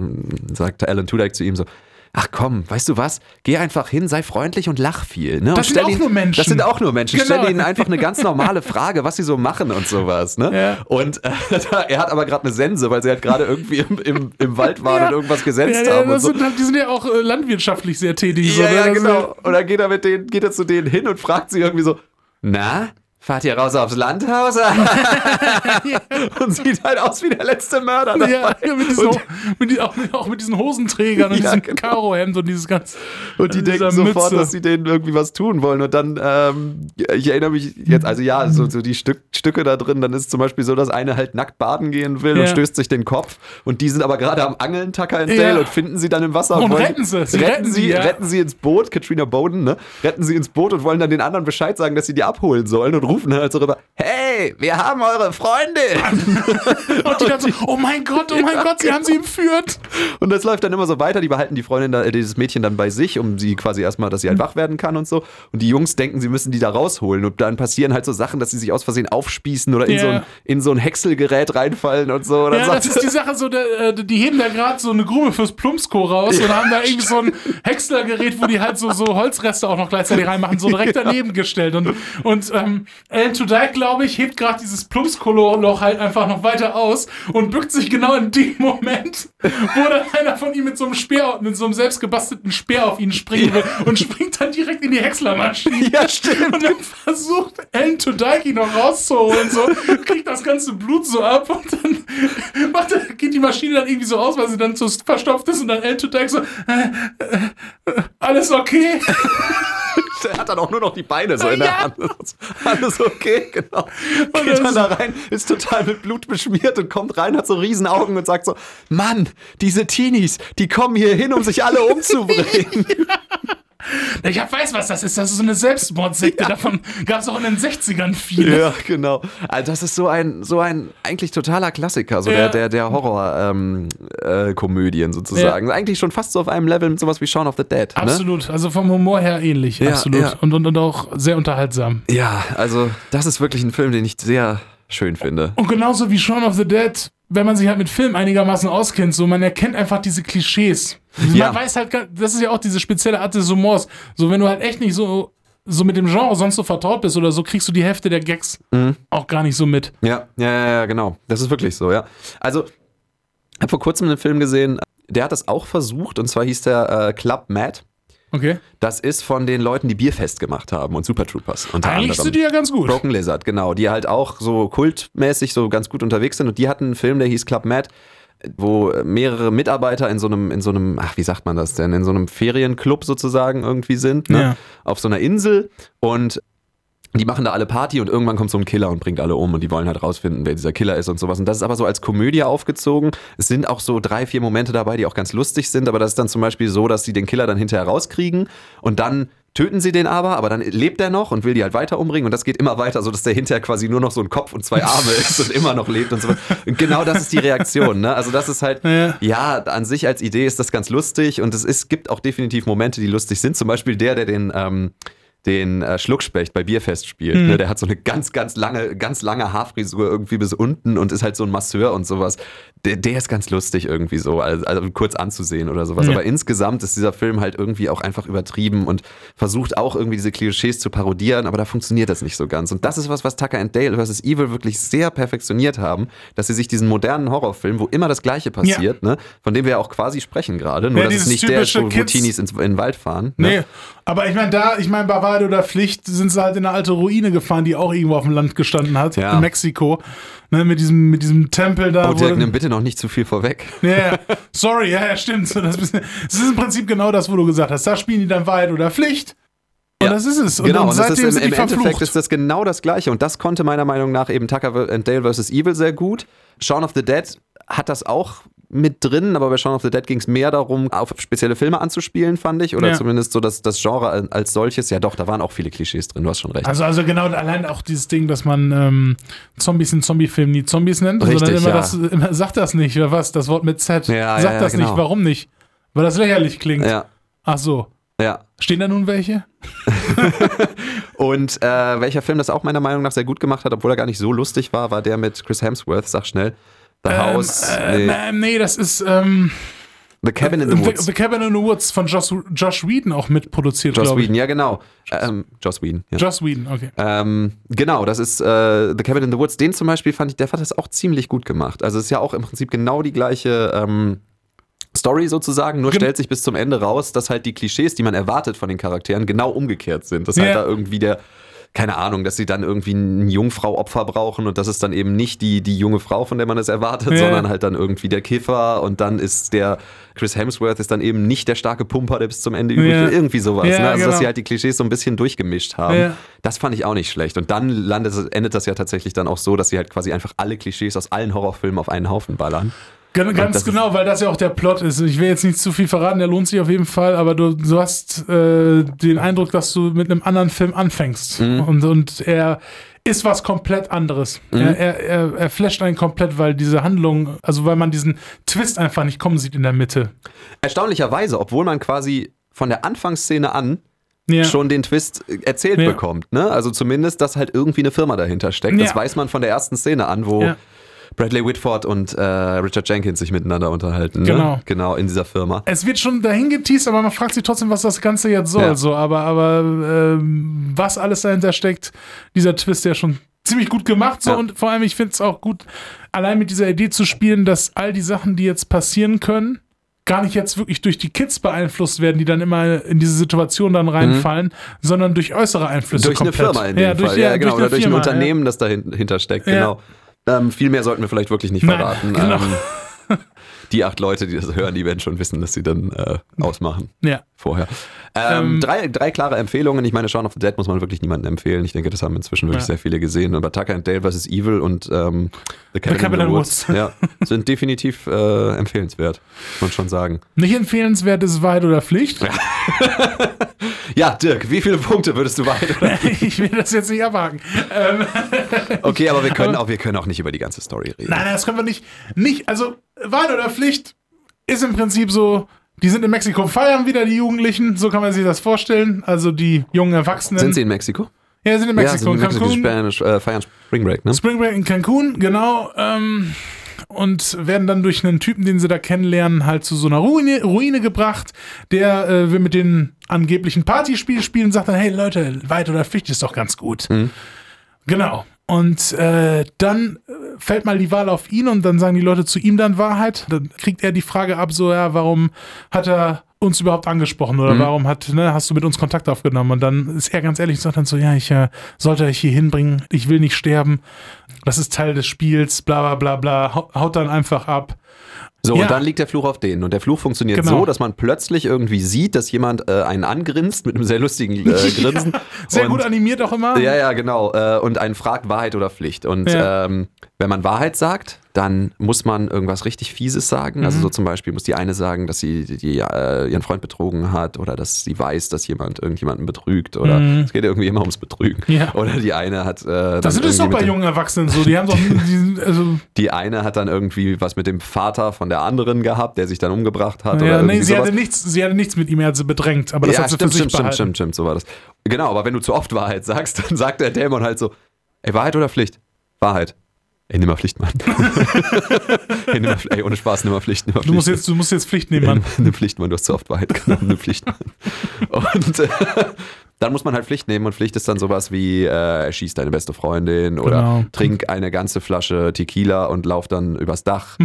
sagt Alan Tudyk zu ihm so, ach komm, weißt du was, geh einfach hin, sei freundlich und lach viel. Ne? Das und sind auch ihnen- nur Menschen. Das sind auch nur Menschen. Genau. Stell ihnen einfach eine ganz normale Frage, was sie so machen und sowas. Ne? Ja. Und äh, er hat aber gerade eine Sense, weil sie halt gerade irgendwie im, im, im Wald waren Ja. und irgendwas gesetzt ja, haben. So. sind, halt- die sind ja auch äh, landwirtschaftlich sehr tätig. so, Ja, ne? Das ist genau. Und dann geht er mit denen, geht er zu denen hin und fragt sie irgendwie so, na, fahrt ihr raus aufs Landhaus? und sieht halt aus wie der letzte Mörder. dabei. Ja, ja, mit diesen, und, mit, die- auch, auch mit diesen Hosenträgern und Ja, diesem genau. Karohemd und dieses ganz. und die dieser denken sofort, Mütze. dass sie denen irgendwie was tun wollen. Und dann, ähm, ich erinnere mich jetzt, also ja, so, so die Stück, Stücke da drin, dann ist es zum Beispiel so, dass eine halt nackt baden gehen will Ja. und stößt sich den Kopf. Und die sind aber gerade am Angeln, Tucker und Ja. Dale, und finden sie dann im Wasser. Und wollen- retten sie. Sie retten, sie, ja. retten sie ins Boot, Katrina Bowden, ne? Retten sie ins Boot und wollen dann den anderen Bescheid sagen, dass sie die abholen sollen und rufen halt so rüber, hey, wir haben eure Freundin. Und die dann so, oh mein Gott, oh mein Gott, sie haben sie entführt. Und das läuft dann immer so weiter. Die behalten die Freundin, da, äh, dieses Mädchen dann bei sich, um sie quasi erstmal, dass sie halt wach werden kann und so. Und die Jungs denken, sie müssen die da rausholen. Und dann passieren halt so Sachen, dass sie sich aus Versehen aufspießen oder in, Ja. so, ein, in so ein Häckselgerät reinfallen und so. Und dann Ja, das ist die Sache so, der, äh, die heben da gerade so eine Grube fürs Plumpsko raus und haben da irgendwie so ein Häckslergerät, wo die halt so, so Holzreste auch noch gleichzeitig reinmachen, so direkt daneben gestellt. Und, und ähm, Alan Tudyk, glaube ich, hebt gerade dieses Plumpsko-Loch halt einfach noch weiter aus und bückt sich genau in dem Moment, wo dann einer von ihm mit so einem Speer, mit so einem selbstgebastelten Speer auf ihn springen will und springt dann direkt in die Häckslermaschine. Ja, stimmt. Und dann versucht Tudyk ihn noch rauszuholen, so, kriegt das ganze Blut so ab und dann macht er, geht die Maschine dann irgendwie so aus, weil sie dann so verstopft ist und dann Alan Tudyk so, äh, äh, äh, alles okay? Der hat dann auch nur noch die Beine so in der Ja. Hand. Alles okay, genau. das Geht dann da rein, ist total mit Blut beschmiert und kommt rein, hat so Riesenaugen und sagt so: Mann, diese Teenies, die kommen hier hin, um sich alle umzubringen. Ich hab, weiß, was das ist. Das ist so eine Selbstmordsekte. Davon gab es auch in den 60ern viele. Ja, genau. Also das ist so ein, so ein eigentlich totaler Klassiker, so Ja. der, der, der Horror-Komödien ähm, äh, sozusagen. Eigentlich schon fast so auf einem Level mit sowas wie Shaun of the Dead. Ne? Absolut. Also vom Humor her ähnlich. Ja, absolut. ja. Und, und, und auch sehr unterhaltsam. Ja, also das ist wirklich ein Film, den ich sehr schön finde. Und genauso wie Shaun of the Dead, wenn man sich halt mit Film einigermaßen auskennt, so man erkennt einfach diese Klischees. Ja. Man weiß halt, das ist ja auch diese spezielle Art des Humors. So, wenn du halt echt nicht so, so mit dem Genre sonst so vertraut bist oder so, kriegst du die Hälfte der Gags Mhm. auch gar nicht so mit. Ja, ja, ja, ja, genau. Das ist wirklich so, ja. Also, ich habe vor kurzem einen Film gesehen, der hat das auch versucht, und zwar hieß der äh, Club Mad. Okay. Das ist von den Leuten, die Bierfest gemacht haben und Super Troopers unter Eigentlich anderem. sind die ja ganz gut. Broken Lizard, genau, die halt auch so kultmäßig so ganz gut unterwegs sind und die hatten einen Film, der hieß Club Mad, wo mehrere Mitarbeiter in so einem, in so einem, ach, wie sagt man das denn, in so einem Ferienclub sozusagen irgendwie sind, ne? Ja. auf so einer Insel und die machen da alle Party und irgendwann kommt so ein Killer und bringt alle um und die wollen halt rausfinden, wer dieser Killer ist und sowas. Und das ist aber so als Komödie aufgezogen. Es sind auch so drei, vier Momente dabei, die auch ganz lustig sind, aber das ist dann zum Beispiel so, dass sie den Killer dann hinterher rauskriegen und dann töten sie den aber, aber dann lebt er noch und will die halt weiter umbringen und das geht immer weiter, so dass der hinterher quasi nur noch so ein Kopf und zwei Arme ist und immer noch lebt und so. Und genau das ist die Reaktion, ne? Also das ist halt, Ja. ja, an sich als Idee ist das ganz lustig und es ist, gibt auch definitiv Momente, die lustig sind. Zum Beispiel der, der den, ähm, den äh, Schluckspecht bei Bierfest spielt. Mhm. Ne? Der hat so eine ganz, ganz lange, ganz lange Haarfrisur irgendwie bis unten und ist halt so ein Masseur und sowas. Der, der ist ganz lustig irgendwie so, also, also kurz anzusehen oder sowas. Ja. Aber insgesamt ist dieser Film halt irgendwie auch einfach übertrieben und versucht auch irgendwie diese Klischees zu parodieren, aber da funktioniert das nicht so ganz. Und das ist was, was Tucker and Dale vs. Evil wirklich sehr perfektioniert haben, dass sie sich diesen modernen Horrorfilm, wo immer das Gleiche passiert, ne? von dem wir ja auch quasi sprechen gerade, nur Ja, dass es nicht der ist, wo, wo Teenies ins, in den Wald fahren. Ne? Nee, aber ich meine, da, ich meine, bei Wahrheit oder Pflicht sind sie halt in eine alte Ruine gefahren, die auch irgendwo auf dem Land gestanden hat, Ja. in Mexiko. Ne, mit diesem, mit diesem Tempel da. Oh, Dirk, nimm bitte noch nicht zu viel vorweg. Ja, ja. sorry, ja, ja, stimmt. Das ist, das ist im Prinzip genau das, wo du gesagt hast. Da spielen die dann Wahrheit oder Pflicht. Und Ja. das ist es. Und, genau, und das ist im, im Endeffekt ist das genau das Gleiche. Und das konnte meiner Meinung nach eben Tucker and Dale vs. Evil sehr gut. Shaun of the Dead hat das auch mit drin, aber bei Shaun of the Dead ging es mehr darum, auf spezielle Filme anzuspielen, fand ich. Oder Ja. zumindest so das, das Genre als solches. Ja doch, da waren auch viele Klischees drin, du hast schon recht. Also, also genau, allein auch dieses Ding, dass man ähm, Zombies in Zombie-Filmen nie Zombies nennt, Richtig, sondern immer ja. das, immer, sagt das nicht, oder was? Das Wort mit Z. Ja, sagt ja, das genau. nicht, warum nicht? Weil das lächerlich klingt. ja, Ach so. ja. Stehen da nun welche? Und äh, welcher Film das auch meiner Meinung nach sehr gut gemacht hat, obwohl er gar nicht so lustig war, war der mit Chris Hemsworth, sag schnell. The House, Ähm, nee, äh, nee, das ist ähm, The Cabin in the The, Woods. The Cabin in the Woods von Josh, Josh Whedon auch mitproduziert, Joss ich. Whedon, ja genau. Ähm, Joss Whedon, ja. Joss Whedon, okay. Ähm, genau, das ist äh, The Cabin in the Woods. Den zum Beispiel fand ich, der hat das auch ziemlich gut gemacht. Also es ist ja auch im Prinzip genau die gleiche ähm, Story sozusagen, nur Gen- stellt sich bis zum Ende raus, dass halt die Klischees, die man erwartet von den Charakteren, genau umgekehrt sind. Dass halt Ja. da irgendwie der, keine Ahnung, dass sie dann irgendwie ein Jungfrau-Opfer brauchen und das ist dann eben nicht die, die junge Frau, von der man es erwartet, Ja. sondern halt dann irgendwie der Kiffer und dann ist der Chris Hemsworth ist dann eben nicht der starke Pumper, der bis zum Ende übrig Ja. ist. Irgendwie sowas. Ja, ne? Also dass genau. sie halt die Klischees so ein bisschen durchgemischt haben. Das fand ich auch nicht schlecht. Und dann landet, endet das ja tatsächlich dann auch so, dass sie halt quasi einfach alle Klischees aus allen Horrorfilmen auf einen Haufen ballern. Gan- Ganz das ist- genau, weil das ja auch der Plot ist. Ich will jetzt nicht zu viel verraten, der lohnt sich auf jeden Fall, aber du, du hast äh, den Eindruck, dass du mit einem anderen Film anfängst. Mhm. Und, und er ist was komplett anderes. Er, er, er, er flasht einen komplett, weil diese Handlung, also weil man diesen Twist einfach nicht kommen sieht in der Mitte. Erstaunlicherweise, obwohl man quasi von der Anfangsszene an Ja. schon den Twist äh, erzählt Ja. bekommt. Ne? Also zumindest, dass halt irgendwie eine Firma dahinter steckt. Das Ja. weiß man von der ersten Szene an, wo. Bradley Whitford und äh, Richard Jenkins sich miteinander unterhalten. Genau. Ne? Genau, in dieser Firma. Es wird schon dahin geteased, aber man fragt sich trotzdem, was das Ganze jetzt soll. Ja. So, aber aber ähm, was alles dahinter steckt, dieser Twist ja schon ziemlich gut gemacht. So, Ja. Und vor allem, ich finde es auch gut, allein mit dieser Idee zu spielen, dass all die Sachen, die jetzt passieren können, gar nicht jetzt wirklich durch die Kids beeinflusst werden, die dann immer in diese Situation dann reinfallen, sondern durch äußere Einflüsse Durch eine komplett. Firma in dem ja, durch, Fall. Ja, ja, genau. durch, eine Oder durch ein Unternehmen, das dahinter steckt. Genau. Ähm, viel mehr sollten wir vielleicht wirklich nicht Nein, verraten. genau. Ähm, die acht Leute, die das hören, die werden schon wissen, dass sie dann äh, ausmachen. Ja. ja. vorher. Ähm, Ähm, drei, drei klare Empfehlungen. Ich meine, Shaun of the Dead muss man wirklich niemandem empfehlen. Ich denke, das haben inzwischen wirklich Ja. sehr viele gesehen. Aber Tucker and Dale vs. Evil und ähm, The Cabin, Cabin in the in the Woods, ja, sind definitiv äh, empfehlenswert, muss man schon sagen. Nicht empfehlenswert ist Wahrheit oder Pflicht. Ja, Dirk, wie viele Punkte würdest du weiter? ich will das jetzt nicht abhaken. Ähm, Okay, aber wir können, auch, wir können auch nicht über die ganze Story reden. Nein, nein, das können wir nicht. Nicht, also Wahrheit oder Pflicht ist im Prinzip so, die sind in Mexiko, feiern wieder die Jugendlichen, so kann man sich das vorstellen. Also die jungen Erwachsenen. Sind sie in Mexiko? Ja, sind in ja, Mexiko, sind in Mexiko, Cancun. Spanisch, äh, feiern Spring Break, ne? Spring Break in Cancun, genau. Ähm, und werden dann durch einen Typen, den sie da kennenlernen, halt zu so einer Ruine, Ruine gebracht. Der äh, will mit den angeblichen Partyspiel spielen und sagt dann, hey Leute, Wahrheit oder Pflicht ist doch ganz gut. Genau. Und äh, dann äh, fällt mal die Wahl auf ihn und dann sagen die Leute zu ihm dann Wahrheit. Dann kriegt er die Frage ab, so, ja, warum hat er uns überhaupt angesprochen oder warum hat, ne, hast du mit uns Kontakt aufgenommen? Und dann ist er ganz ehrlich und sagt dann so, ja, ich äh, sollte euch hier hinbringen, ich will nicht sterben, das ist Teil des Spiels, bla bla bla bla, Hau- haut dann einfach ab. So, Ja. und dann liegt der Fluch auf denen. Und der Fluch funktioniert Genau. so, dass man plötzlich irgendwie sieht, dass jemand äh, einen angrinst mit einem sehr lustigen äh, Grinsen. Sehr und, gut animiert auch immer. Ja, ja, genau. Äh, und einen fragt Wahrheit oder Pflicht. Und Ja. ähm, wenn man Wahrheit sagt, dann muss man irgendwas richtig Fieses sagen. Mhm. Also so zum Beispiel muss die eine sagen, dass sie die, die, äh, ihren Freund betrogen hat oder dass sie weiß, dass jemand irgendjemanden betrügt oder es geht irgendwie immer ums Betrügen. Mhm. Ja. Oder die eine hat äh, Das ist doch bei jungen Erwachsenen so. Die haben doch, die, also, die eine hat dann irgendwie was mit dem Vater von der anderen gehabt, der sich dann umgebracht hat. oder ja, irgendwie nee, sie sowas. hatte, nichts, sie hatte nichts mit ihm, er hat sie bedrängt, aber das ja, hat sie stimmt, für sich stimmt, stimmt, behalten. stimmt, stimmt, so war das. Genau, aber wenn du zu oft Wahrheit sagst, dann sagt der Dämon halt so, ey, Wahrheit oder Pflicht? Wahrheit. Ey, nimm mal Pflicht, Mann. ey, mal, ey, ohne Spaß, nimm mal Pflicht, nimm mal Pflicht. Du musst jetzt, du musst jetzt Pflicht nehmen, Mann. nimm, Pflicht, Mann, du hast zu oft Wahrheit genommen, nimm Pflicht, Mann. Und äh, dann muss man halt Pflicht nehmen und Pflicht ist dann sowas wie, äh, erschieß deine beste Freundin oder Genau. trink eine ganze Flasche Tequila und lauf dann übers Dach.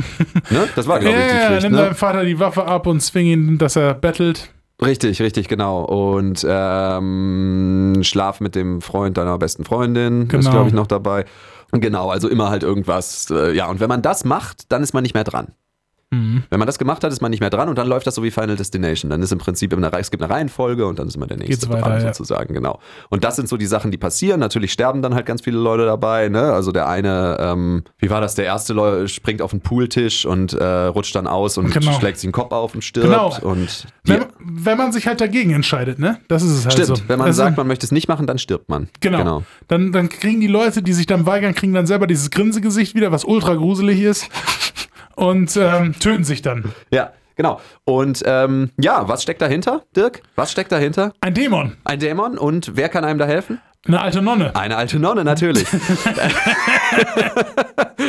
ne? Das war, glaube ich, die Ja, Pflicht, nimm ne? deinem Vater die Waffe ab und zwing ihn, dass er bettelt. Richtig, richtig, genau. Und ähm, Schlaf mit dem Freund deiner besten Freundin ist, Genau. glaube ich, noch dabei. Genau, also immer halt irgendwas. Äh, ja, und wenn man das macht, dann ist man nicht mehr dran. Mhm. Wenn man das gemacht hat, ist man nicht mehr dran und dann läuft das so wie Final Destination. Dann ist im Prinzip immer eine, es gibt eine Reihenfolge und dann ist immer der nächste weiter, dran, ja. sozusagen, genau. Und das sind so die Sachen, die passieren. Natürlich sterben dann halt ganz viele Leute dabei, ne? Also der eine, ähm, wie war das? Der erste Leu springt auf den Pooltisch und äh, rutscht dann aus und Genau. schlägt sich den Kopf auf und stirbt. Genau. Und Wenn, wenn man sich halt dagegen entscheidet, ne? Das ist es halt stimmt, so. wenn man Also, sagt, man möchte es nicht machen, dann stirbt man. Genau. Dann, dann kriegen die Leute, die sich dann weigern, kriegen dann selber dieses Grinsegesicht wieder, was ultra gruselig ist. Und ähm, töten sich dann. Ja, genau. Und ähm, ja, was steckt dahinter, Dirk? Was steckt dahinter? Ein Dämon. Ein Dämon und wer kann einem da helfen? Eine alte Nonne. Eine alte Nonne, natürlich.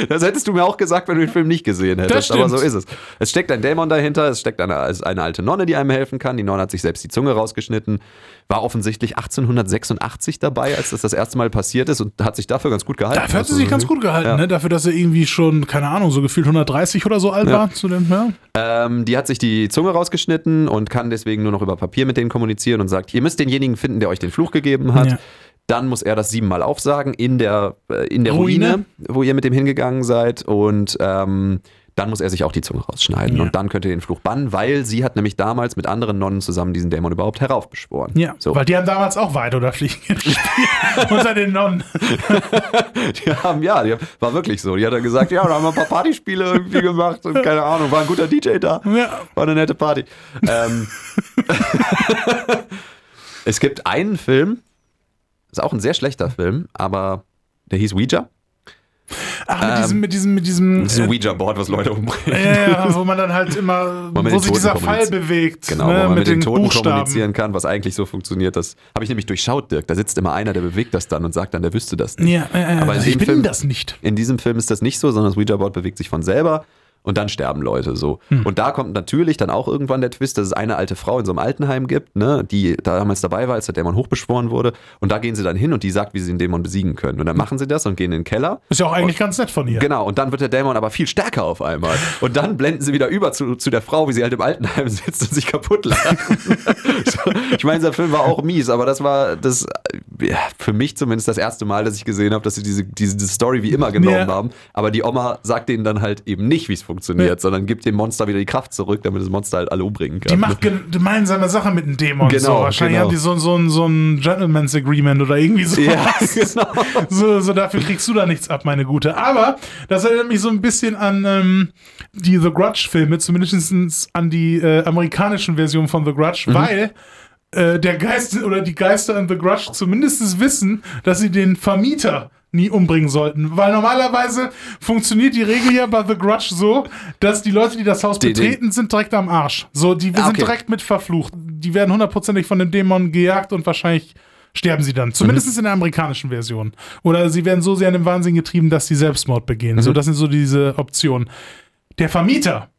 das hättest du mir auch gesagt, wenn du den Film nicht gesehen hättest. Das Aber so ist es. Es steckt ein Dämon dahinter, es steckt eine, eine alte Nonne, die einem helfen kann. Die Nonne hat sich selbst die Zunge rausgeschnitten, war offensichtlich 1886 dabei, als das das erste Mal passiert ist und hat sich dafür ganz gut gehalten. Dafür hat sie sich ganz gut gehalten, Ja. ne? Dafür, dass er irgendwie schon, keine Ahnung, so gefühlt 130 oder so alt Ja. war. Zu dem, ja. Ähm, die hat sich die Zunge rausgeschnitten und kann deswegen nur noch über Papier mit denen kommunizieren und sagt, ihr müsst denjenigen finden, der euch den Fluch gegeben hat. Ja. Dann muss er das siebenmal aufsagen in der, äh, in der Ruine. Ruine. wo ihr mit dem hingegangen seid. Und ähm, dann muss er sich auch die Zunge rausschneiden. Ja. Und dann könnt ihr den Fluch bannen, weil sie hat nämlich damals mit anderen Nonnen zusammen diesen Dämon überhaupt heraufbeschworen. Ja, So. weil die haben damals auch Weit oder Fliegen gespielt. unter den Nonnen. Die haben, ja, die haben, war wirklich so. Die hat dann gesagt, ja, da haben wir ein paar Partyspiele irgendwie gemacht und keine Ahnung, war ein guter DJ da. Ja. War eine nette Party. ähm, es gibt einen Film, ist auch ein sehr schlechter Film, aber der hieß Ouija. Ach, mit diesem, mit diesem, mit diesem. Das ist ein äh, Ouija-Board, was Leute umbringt. ja, ja, wo man dann halt immer, mit wo sich dieser Fall bewegt. Genau, ne, wo man mit, mit den den Toten Buchstaben. kommunizieren kann, was eigentlich so funktioniert. Das habe ich nämlich durchschaut, Dirk. Da sitzt immer einer, der bewegt das dann und sagt dann, der wüsste das nicht. Ja, ja. Aber in ich bin Film- das nicht. In diesem Film ist das nicht so, sondern das Ouija-Board bewegt sich von selber und dann sterben Leute so. Hm. Und da kommt natürlich dann auch irgendwann der Twist, dass es eine alte Frau in so einem Altenheim gibt, ne, die damals dabei war, als der Dämon hochbeschworen wurde. Und da gehen sie dann hin und die sagt, wie sie den Dämon besiegen können. Und dann machen sie das und gehen in den Keller. Ist ja auch eigentlich ganz nett von ihr. Genau, und dann wird der Dämon aber viel stärker auf einmal. Und dann blenden sie wieder über zu, zu der Frau, wie sie halt im Altenheim sitzt und sich kaputt lacht. ich meine, dieser Film war auch mies, aber das war das ja, für mich zumindest das erste Mal, dass ich gesehen habe, dass sie diese, diese, diese Story wie immer genommen Ja. haben. Aber die Oma sagt denen dann halt eben nicht, wie es funktioniert, Ja. sondern gibt dem Monster wieder die Kraft zurück, damit das Monster halt alle umbringen kann. Die macht gemeinsame Sache mit dem Dämon. Genau, so. Wahrscheinlich genau. haben die so, so, ein- so ein Gentleman's Agreement oder irgendwie so. ja, genau. So, so dafür kriegst du da nichts ab, meine Gute. Aber das erinnert mich so ein bisschen an ähm, die The Grudge-Filme, zumindest an die äh, amerikanischen Versionen von The Grudge, Mhm. weil äh, der Geist oder die Geister in The Grudge zumindest wissen, dass sie den Vermieter nie umbringen sollten. Weil normalerweise funktioniert die Regel ja bei The Grudge so, dass die Leute, die das Haus Die- die- betreten, sind direkt am Arsch. So, die Ah, sind okay. direkt mit verflucht. Die werden hundertprozentig von dem Dämon gejagt und wahrscheinlich sterben sie dann. Zumindest Mhm. in der amerikanischen Version. Oder sie werden so sehr in den Wahnsinn getrieben, dass sie Selbstmord begehen. Mhm. So, das sind so diese Optionen. Der Vermieter,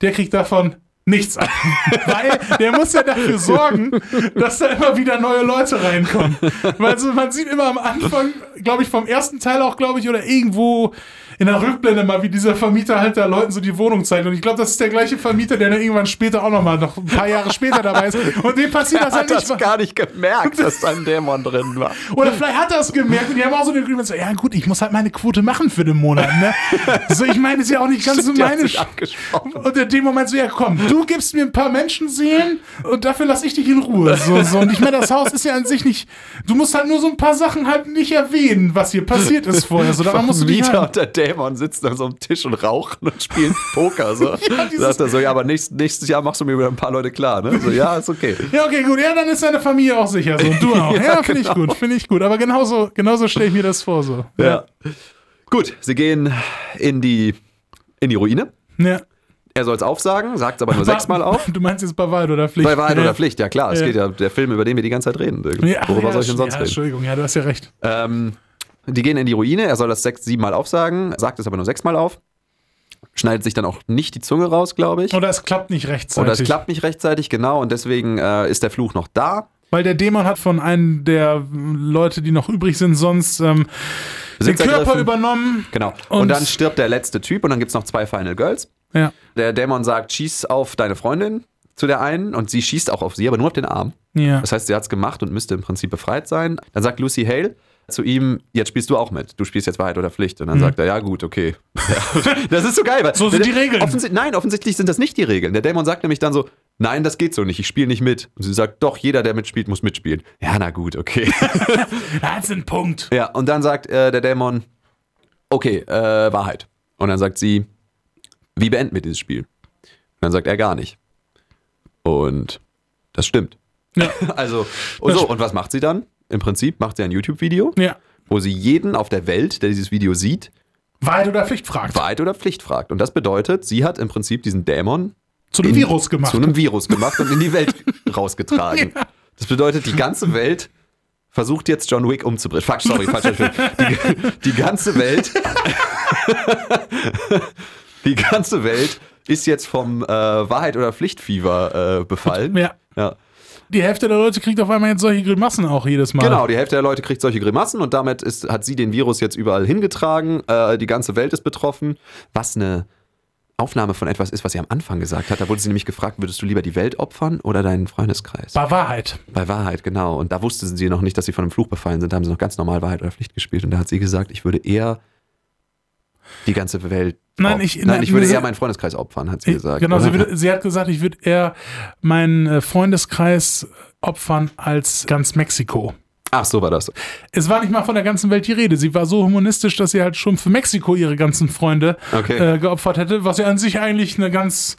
der kriegt davon nichts ab. Weil der muss ja dafür sorgen, dass da immer wieder neue Leute reinkommen. Weil so, man sieht immer am Anfang, glaube ich, vom ersten Teil auch, glaube ich, oder irgendwo in der Rückblende mal, wie dieser Vermieter halt da Leuten so die Wohnung zeigt. Und ich glaube, das ist der gleiche Vermieter, der dann irgendwann später auch nochmal, noch ein paar Jahre später dabei ist. Und dem passiert das halt hat nicht. das gar nicht gemerkt, dass da ein Dämon drin war. Oder vielleicht hat er es gemerkt und die haben auch so den Agreement, so, ja gut, ich muss halt meine Quote machen für den Monat, ne? So, ich meine, ist ja auch nicht ganz so meine. Und in dem Moment so, ja komm, du gibst mir ein paar Menschenseelen und dafür lass ich dich in Ruhe. So, so. Und ich meine, das Haus ist ja an sich nicht, du musst halt nur so ein paar Sachen halt nicht erwähnen, was hier passiert ist vorher. So, daran musst du dich Mieter halt, und der Dämon sitzen an so einem Tisch und rauchen und spielen Poker. So. dieses- Sagt er so, ja, aber nächstes, nächstes Jahr machst du mir wieder ein paar Leute klar. Ne? So, ja, ist okay. Ja, okay, gut. Ja, dann ist deine Familie auch sicher. So, und du auch. Ja, Ja, finde ich genau. gut, finde ich gut. Aber genauso, genauso stelle ich mir das vor. So. Ja. Gut, sie gehen in die, in die Ruine. ja. Er soll es aufsagen, sagt es aber nur War- sechsmal auf. Du meinst jetzt bei Wahrheit oder Pflicht? Bei Wahrheit ja. oder Pflicht, ja klar. Es Ja. geht ja der Film, über den wir die ganze Zeit reden. Ja, Worüber ja, soll ich denn sonst ja, reden? Entschuldigung, ja, du hast ja recht. Ähm, die gehen in die Ruine, er soll das sechs, siebenmal aufsagen, sagt es aber nur sechsmal auf. Schneidet sich dann auch nicht die Zunge raus, glaube ich. Oder es klappt nicht rechtzeitig. Oder es klappt nicht rechtzeitig, genau, und deswegen äh, ist der Fluch noch da. Weil der Dämon hat von einem der Leute, die noch übrig sind, sonst ähm, den Körper übernommen. Genau. Und, Und- dann stirbt der letzte Typ und dann gibt es noch zwei Final Girls. Ja. Der Dämon sagt, schieß auf deine Freundin zu der einen und sie schießt auch auf sie, aber nur auf den Arm. Ja. Das heißt, sie hat es gemacht und müsste im Prinzip befreit sein. Dann sagt Lucy Hale, zu ihm, jetzt spielst du auch mit. Du spielst jetzt Wahrheit oder Pflicht. Und dann Mhm. sagt er, ja gut, okay. Ja, das ist so geil. Weil So sind die Regeln. Offensi nein, offensichtlich sind das nicht die Regeln. Der Dämon sagt nämlich dann so, nein, das geht so nicht, ich spiele nicht mit. Und sie sagt, doch, jeder, der mitspielt, muss mitspielen. Ja, na gut, okay. Das ist ein Punkt. ja, und dann sagt äh, der Dämon, okay, äh, Wahrheit. Und dann sagt sie, wie beenden wir dieses Spiel? Und dann sagt er gar nicht. Und das stimmt. Ja. Also, und, so, und was macht sie dann? Im Prinzip macht sie ein YouTube-Video, ja. wo sie jeden auf der Welt, der dieses Video sieht, Wahrheit oder Pflicht fragt. Wahrheit oder Pflicht fragt. Und das bedeutet, sie hat im Prinzip diesen Dämon Zu einem in- Virus gemacht. zu einem Virus gemacht und in die Welt rausgetragen. Ja. Das bedeutet, die ganze Welt versucht jetzt John Wick umzubringen. Fuck, sorry, falscher Film. Die, die ganze Welt. die ganze Welt ist jetzt vom äh, Wahrheit- oder Pflichtfieber äh, befallen. ja. Ja. Die Hälfte der Leute kriegt auf einmal jetzt solche Grimassen auch jedes Mal. Genau, die Hälfte der Leute kriegt solche Grimassen und damit ist, hat sie den Virus jetzt überall hingetragen. Äh, die ganze Welt ist betroffen. Was eine Aufnahme von etwas ist, was sie am Anfang gesagt hat. Da wurde sie nämlich gefragt, würdest du lieber die Welt opfern oder deinen Freundeskreis? War Wahrheit. Bei Wahrheit, genau. Und da wusste sie noch nicht, dass sie von einem Fluch befallen sind. Da haben sie noch ganz normal Wahrheit oder Pflicht gespielt. Und da hat sie gesagt, ich würde eher die ganze Welt. Nein, ich- nein, ich würde eher meinen Freundeskreis opfern, hat sie gesagt. genau, sie, würde, sie hat gesagt, ich würde eher meinen äh, Freundeskreis opfern als ganz Mexiko. Ach, so war das. Es war nicht mal von der ganzen Welt die Rede. Sie war so humanistisch, dass sie halt schon für Mexiko ihre ganzen Freunde Okay. äh, geopfert hätte, was ja an sich eigentlich eine ganz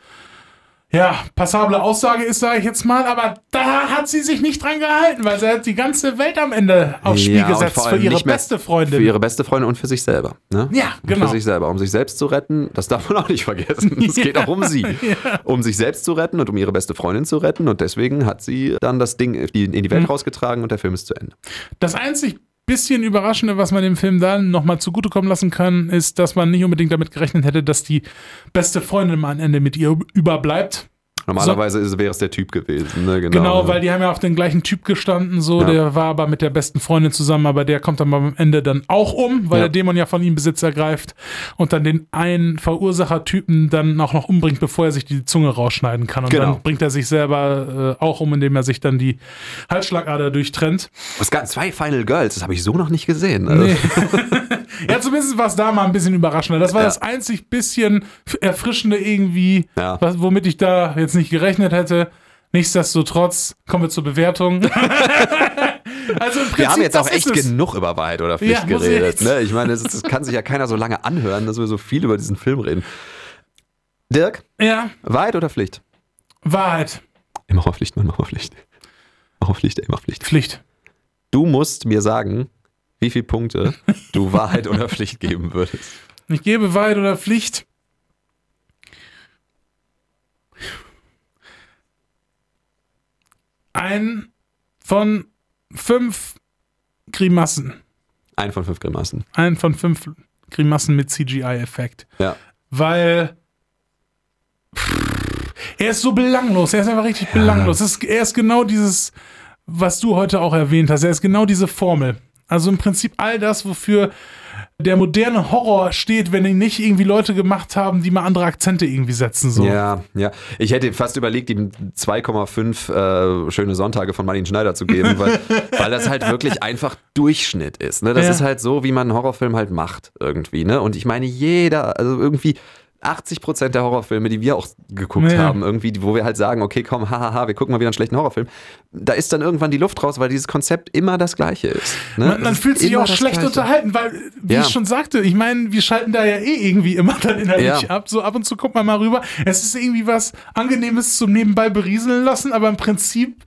ja, passable Aussage ist, sage ich jetzt mal, aber da hat sie sich nicht dran gehalten, weil sie hat die ganze Welt am Ende aufs Spiel Ja, gesetzt für ihre beste Freundin. Für ihre beste Freundin und für sich selber. Ne? Ja, Und genau. Für sich selber. Um sich selbst zu retten, das darf man auch nicht vergessen. Es geht auch um sie. Um sich selbst zu retten und um ihre beste Freundin zu retten. Und deswegen hat sie dann das Ding in die Mhm. Welt rausgetragen und der Film ist zu Ende. Das einzig bisschen Überraschende, was man dem Film dann nochmal zugutekommen lassen kann, ist, dass man nicht unbedingt damit gerechnet hätte, dass die beste Freundin am Ende mit ihr überbleibt. Normalerweise ist, wäre es der Typ gewesen. Ne? Genau, Genau, weil die haben ja auf den gleichen Typ gestanden, so, Ja. der war aber mit der besten Freundin zusammen, aber der kommt dann am Ende dann auch um, weil Ja. der Dämon ja von ihm Besitz ergreift und dann den einen Verursachertypen dann auch noch umbringt, bevor er sich die Zunge rausschneiden kann. Und Genau. dann bringt er sich selber äh, auch um, indem er sich dann die Halsschlagader durchtrennt. Es gab zwei Final Girls, das habe ich so noch nicht gesehen. Also, Nee. ja, zumindest war es da mal ein bisschen überraschender. Das war Ja. das einzig bisschen Erfrischende irgendwie, Ja. was, womit ich da jetzt nicht gerechnet hätte. Nichtsdestotrotz kommen wir zur Bewertung. also Prinzip, Wir haben jetzt auch echt es. genug über Wahrheit oder Pflicht Ja, geredet. Ne? Ich meine, das, das kann sich ja keiner so lange anhören, dass wir so viel über diesen Film reden. Dirk, Ja, Wahrheit oder Pflicht? Wahrheit. Immer auf Pflicht, immer auf Pflicht. Immer auf Pflicht, immer auf Pflicht. Pflicht. Du musst mir sagen, wie viele Punkte du Wahrheit oder Pflicht geben würdest. Ich gebe Wahrheit oder Pflicht. Ein von fünf Grimassen. Ein von fünf Grimassen. Ein von fünf Grimassen mit CGI-Effekt. Ja. Weil er ist so belanglos. Er ist einfach richtig belanglos. Es ist, er ist genau dieses, was du heute auch erwähnt hast. Er ist genau diese Formel. Also im Prinzip all das, wofür der moderne Horror steht, wenn ihn nicht irgendwie Leute gemacht haben, die mal andere Akzente irgendwie setzen. So. Ja, ja. Ich hätte fast überlegt, ihm 2,5 äh, schöne Sonntage von Martin Schneider zu geben, weil, weil das halt wirklich einfach Durchschnitt ist. Ne? Das Ja. ist halt so, wie man einen Horrorfilm halt macht irgendwie. Ne? Und ich meine, jeder, also irgendwie 80 Prozent der Horrorfilme, die wir auch geguckt Ja. haben, irgendwie, wo wir halt sagen, okay, komm, hahaha, wir gucken mal wieder einen schlechten Horrorfilm, da ist dann irgendwann die Luft raus, weil dieses Konzept immer das gleiche ist. Ne? Man, man ist fühlt sich auch schlecht Gleiche. unterhalten, weil, wie Ja. ich schon sagte, ich meine, wir schalten da ja eh irgendwie immer dann innerlich Ja. ab. So ab und zu guckt man mal rüber. Es ist irgendwie was Angenehmes zum nebenbei berieseln lassen, aber im Prinzip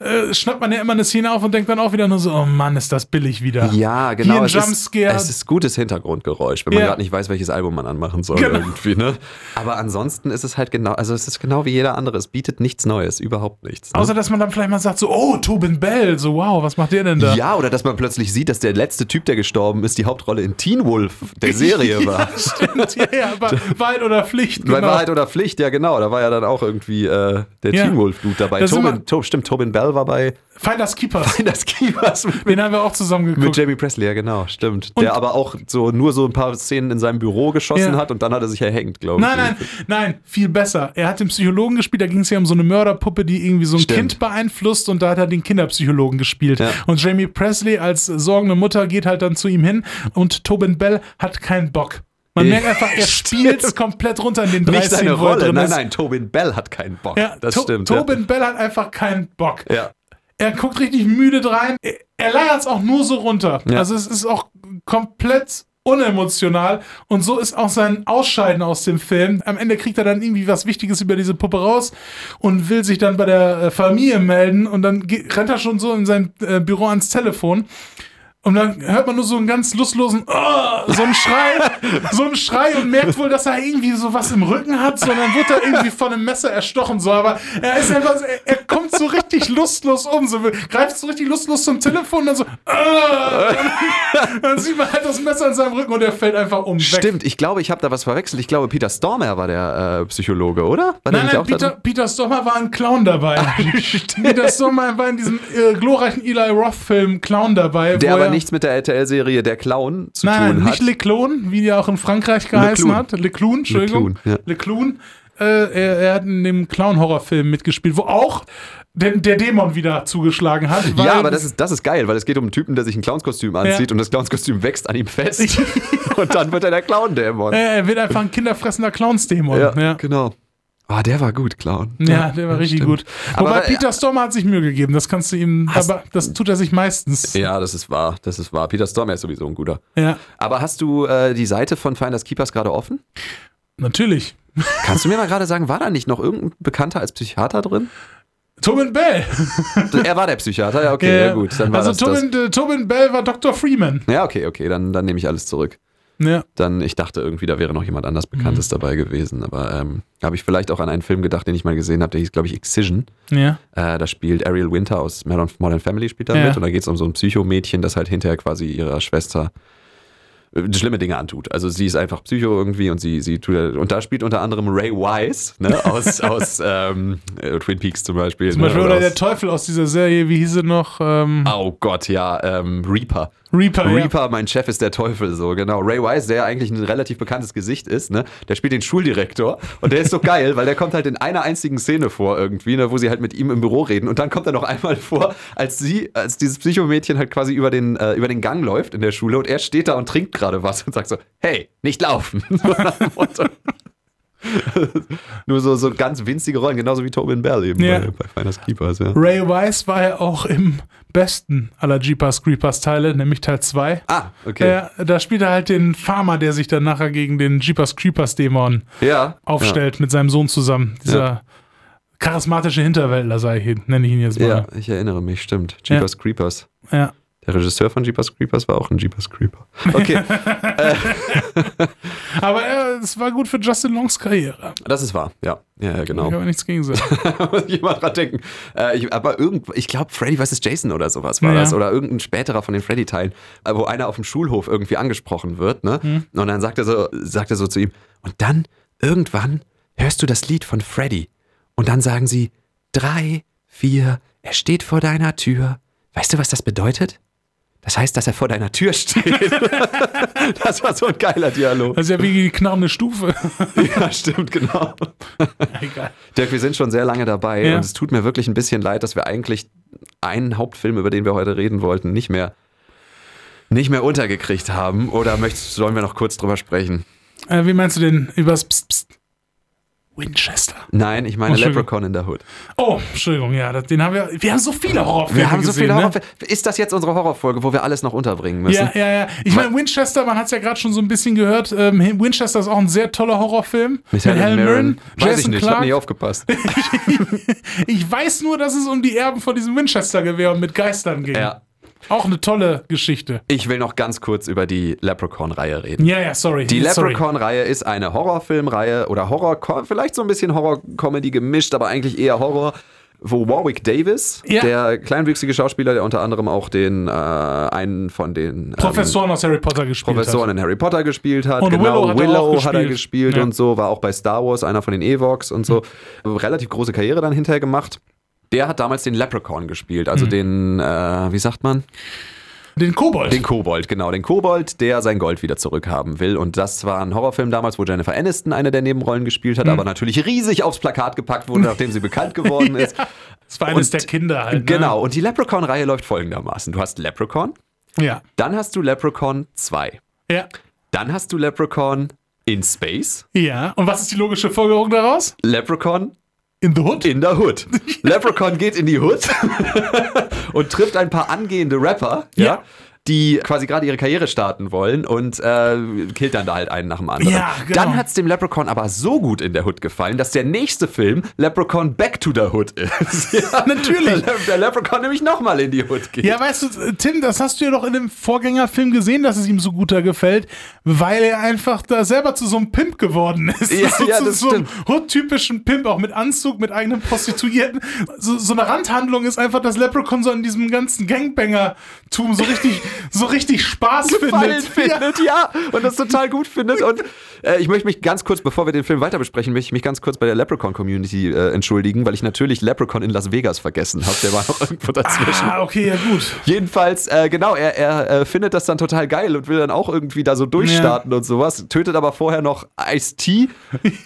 äh, schnappt man ja immer eine Szene auf und denkt dann auch wieder nur so, oh Mann, ist das billig wieder. Ja, Hier genau. ein es, Jumpscare. ist, es ist gutes Hintergrundgeräusch, wenn man Ja. gerade nicht weiß, welches Album man anmachen soll Genau. irgendwie, ne? Aber ansonsten ist es halt genau, also es ist genau wie jeder andere. Es bietet nichts Neues, überhaupt nichts. Ne? Außer, dass man dann vielleicht mal sagt so, oh, Tobin Bell, so wow, was macht der denn da? ja, oder dass man plötzlich sieht, dass der letzte Typ, der gestorben ist, die Hauptrolle in Teen Wolf der Serie war. Stimmt, ja, ja, aber Wahrheit oder Pflicht, Bei genau. Wahrheit oder Pflicht, ja genau. Da war ja dann auch irgendwie äh, der Ja. Teen Wolf-Dude dabei. Das ist Tobin, to, stimmt, Tobin Bell Bell war bei Finders Keepers. Finders Keepers mit, Den haben wir auch zusammen mit geguckt. Jamie Presley, ja genau, stimmt. Und- der aber auch so nur so ein paar Szenen in seinem Büro geschossen Ja. hat und dann hat er sich erhängt, glaube ich. Nein, nein, nein, viel besser. Er hat den Psychologen gespielt, da ging es ja um so eine Mörderpuppe, die irgendwie so ein Stimmt. Kind beeinflusst und da hat er den Kinderpsychologen gespielt. Ja. Und Jamie Presley als sorgende Mutter geht halt dann zu ihm hin und Tobin Bell hat keinen Bock. Man Ja, merkt einfach, er spielt komplett runter in den drei Nicht seine Rolle. Nein, nein, Tobin Bell hat keinen Bock. Ja, das To- stimmt. Tobin Bell hat einfach keinen Bock. ja. ja. Er guckt richtig müde drein. Er- Er leiert es auch nur so runter. Ja. Also es ist auch komplett unemotional und so ist auch sein Ausscheiden aus dem Film. Am Ende kriegt er dann irgendwie was Wichtiges über diese Puppe raus und will sich dann bei der äh, Familie melden und dann rennt er schon so in sein äh, Büro ans Telefon. Und dann hört man nur so einen ganz lustlosen, oh, so einen Schrei, so einen Schrei und merkt wohl, dass er irgendwie so was im Rücken hat, sondern wird er irgendwie von einem Messer erstochen, so, aber er ist einfach, so- er, er kommt so richtig lustlos um, so, greift so richtig lustlos zum Telefon und dann so, ah, dann, dann sieht man halt das Messer in seinem Rücken und er fällt einfach um. Weg. Stimmt, ich glaube, ich habe da was verwechselt. Ich glaube, Peter Stormer war der äh, Psychologe, oder? War Nein, nein, Peter? Peter Stormer war ein Clown dabei. Peter Stormer war in diesem äh, glorreichen Eli Roth-Film Clown dabei. Der wo er, nichts mit der RTL-Serie Der Clown zu Nein, tun nein, hat. nicht Lecloun, wie der auch in Frankreich geheißen Lecloun. hat. Lecloun, Entschuldigung. Lecloun, ja. Lecloun. Äh, er, er hat in dem Clown-Horrorfilm mitgespielt, wo auch der, der Dämon wieder zugeschlagen hat. ja, aber das ist, das ist geil, weil es geht um einen Typen, der sich ein Clownskostüm anzieht und das Clownskostüm wächst an ihm fest. und dann wird er der Clown-Dämon. Er wird einfach ein kinderfressender Clownsdämon. ja, Ja, ja. genau. Ah, der war gut, Clown. der war richtig stimmt. gut. Aber- Wobei Peter Stormer hat sich Mühe gegeben, das kannst du ihm, Hast- aber das tut er sich meistens. Ja, das ist wahr, das ist wahr. Peter Stormer ist sowieso ein guter. ja Aber hast du äh, die Seite von Finders Keepers gerade offen? natürlich. Kannst du mir mal gerade sagen, war da nicht noch irgendein Bekannter als Psychiater drin? Tobin Bell. er war der Psychiater, ja, okay, ja, gut. Dann war also das, das. Tobin, äh, Tobin Bell war Dr. Freeman. Ja, okay, okay, dann, dann nehme ich alles zurück. Ja. Dann, ich dachte irgendwie, da wäre noch jemand anders Bekanntes Mhm. dabei gewesen. Aber ähm, habe ich vielleicht auch an einen Film gedacht, den ich mal gesehen habe, der hieß, glaube ich, Excision. Ja. Äh, da spielt Ariel Winter aus Modern, Family spielt da Ja. mit und da geht es um so ein Psychomädchen, das halt hinterher quasi ihrer Schwester schlimme Dinge antut. Also sie ist einfach Psycho irgendwie und sie, sie tut und da spielt unter anderem Ray Wise, ne, aus, aus ähm, äh, Twin Peaks zum Beispiel. Zum ne, Beispiel, oder aus, der Teufel aus dieser Serie, wie hieß sie noch? Ähm, Oh Gott, ja, ähm, Reaper. Reaper. ja. Reaper, mein Chef ist der Teufel, so genau. Ray Wise, der ja eigentlich ein relativ bekanntes Gesicht ist, ne? Der spielt den Schuldirektor und der ist so geil, weil der kommt halt in einer einzigen Szene vor irgendwie, ne, wo sie halt mit ihm im Büro reden und dann kommt er noch einmal vor, als sie, als dieses Psychomädchen halt quasi über den, äh, über den Gang läuft in der Schule und er steht da und trinkt gerade was und sagt so, hey, nicht laufen. So. Nur so, so ganz winzige Rollen, genauso wie Tobin Bell eben Ja. bei, bei Finders Keepers, ja. Ray Wise war ja auch im besten aller Jeepers Creepers Teile, nämlich Teil 2. Ah, okay. Ja, da spielt er halt den Farmer, der sich dann nachher gegen den Jeepers Creepers Dämon Ja. aufstellt mit seinem Sohn zusammen. Dieser charismatische Hinterwäldler, sei ich, nenne ich ihn jetzt mal. ja, ich erinnere mich, stimmt. Jeepers Creepers. Ja. Der Regisseur von Jeepers Creepers war auch ein Jeepers Creeper. Okay, Aber äh, es war gut für Justin Longs Karriere. das ist wahr. Ja, ja, ja Ich genau. habe nichts gegen sagen. Muss ich mal dran denken. Äh, ich, aber irgend, ich glaube, Freddy vs. Jason oder sowas war Ja. das. Oder irgendein späterer von den Freddy-Teilen, äh, wo einer auf dem Schulhof irgendwie angesprochen wird. Ne? Hm. Und dann sagt er, so, sagt er so zu ihm, und dann irgendwann hörst du das Lied von Freddy. Und dann sagen sie, drei, vier, er steht vor deiner Tür. Weißt du, was das bedeutet? Das heißt, dass er vor deiner Tür steht. das war so ein geiler Dialog. Das ist ja wie die knarrende Stufe. Ja, stimmt, genau. Egal. Dirk, wir sind schon sehr lange dabei Ja. und es tut mir wirklich ein bisschen leid, dass wir eigentlich einen Hauptfilm, über den wir heute reden wollten, nicht mehr, nicht mehr untergekriegt haben. Oder möchtest, sollen wir noch kurz drüber sprechen? Äh, wie meinst du denn übers Psst, Psst? Winchester. Nein, ich meine Oh. Leprechaun in the Hood. Oh, Entschuldigung, ja, das, den haben wir. Wir haben so viele Horrorfilme Wir haben so gesehen, viele ne? Horrorfilme. Ist das jetzt unsere Horrorfolge, wo wir alles noch unterbringen müssen? Ja, ja, ja. Ich meine, Winchester, man hat es ja gerade schon so ein bisschen gehört. Ähm, Winchester ist auch ein sehr toller Horrorfilm. Mit Helen Mirren? Weiß ich Jason nicht, ich hab Clarke. nicht aufgepasst. Ich weiß nur, dass es um die Erben von diesem Winchester-Gewehr und mit Geistern ging. ja. Auch eine tolle Geschichte. Ich will noch ganz kurz über die Leprechaun-Reihe reden. Ja, ja, sorry. Die. Leprechaun-Reihe ist eine Horrorfilmreihe oder Horror, vielleicht so ein bisschen Horror-Comedy gemischt, aber eigentlich eher Horror, wo Warwick Davis, Ja. der kleinwüchsige Schauspieler, der unter anderem auch den äh, einen von den ähm, Professoren aus Harry Potter gespielt Professoren in Harry Potter gespielt hat. Und genau, Willow hat er auch hat er gespielt. Ja. und so, war auch bei Star Wars einer von den Evox und so. Relativ große Karriere dann hinterher gemacht. Der hat damals den Leprechaun gespielt, also den, äh, wie sagt man? Den Kobold. Den Kobold, genau, den Kobold, der sein Gold wieder zurückhaben will. Und das war ein Horrorfilm damals, wo Jennifer Aniston eine der Nebenrollen gespielt hat, aber natürlich riesig aufs Plakat gepackt wurde, nachdem sie bekannt geworden ist. das war eines Und- der Kinder halt. Ne? Genau, und die Leprechaun-Reihe läuft folgendermaßen. Du hast Leprechaun, Ja. dann hast du Leprechaun 2, Ja. dann hast du Leprechaun in Space, Ja. Und was ist die logische Folgerung daraus? Leprechaun In the Hood? in der Hood. Leprechaun geht in die Hood und trifft ein paar angehende Rapper, ja. Die quasi gerade ihre Karriere starten wollen und äh, killt dann da halt einen nach dem anderen. Ja, genau. Dann hat es dem Leprechaun aber so gut in der Hood gefallen, dass der nächste Film Leprechaun Back to the Hood ist. ja, Natürlich. Der, der Leprechaun nämlich nochmal in die Hood geht. Ja, weißt du, Tim, das hast du ja doch in dem Vorgängerfilm gesehen, dass es ihm so gut da gefällt, weil er einfach da selber zu so einem Pimp geworden ist. Ja, so, ja, zu so einem Hood-typischen Pimp, auch mit Anzug, mit eigenen Prostituierten. So, so eine Randhandlung ist einfach, dass Leprechaun so in diesem ganzen Gangbanger-Tum so richtig, so richtig Spaß Gefallen findet. Ja. findet, ja. und das total gut findet. Und äh, ich möchte mich ganz kurz, bevor wir den Film weiter besprechen, möchte ich mich ganz kurz bei der Leprechaun-Community äh, entschuldigen, weil ich natürlich Leprechaun in Las Vegas vergessen habe. Der war noch irgendwo dazwischen. Ah, okay, ja gut. Jedenfalls, äh, genau, er, er äh, findet das dann total geil und will dann auch irgendwie da so durchstarten und sowas. Tötet aber vorher noch Ice-T,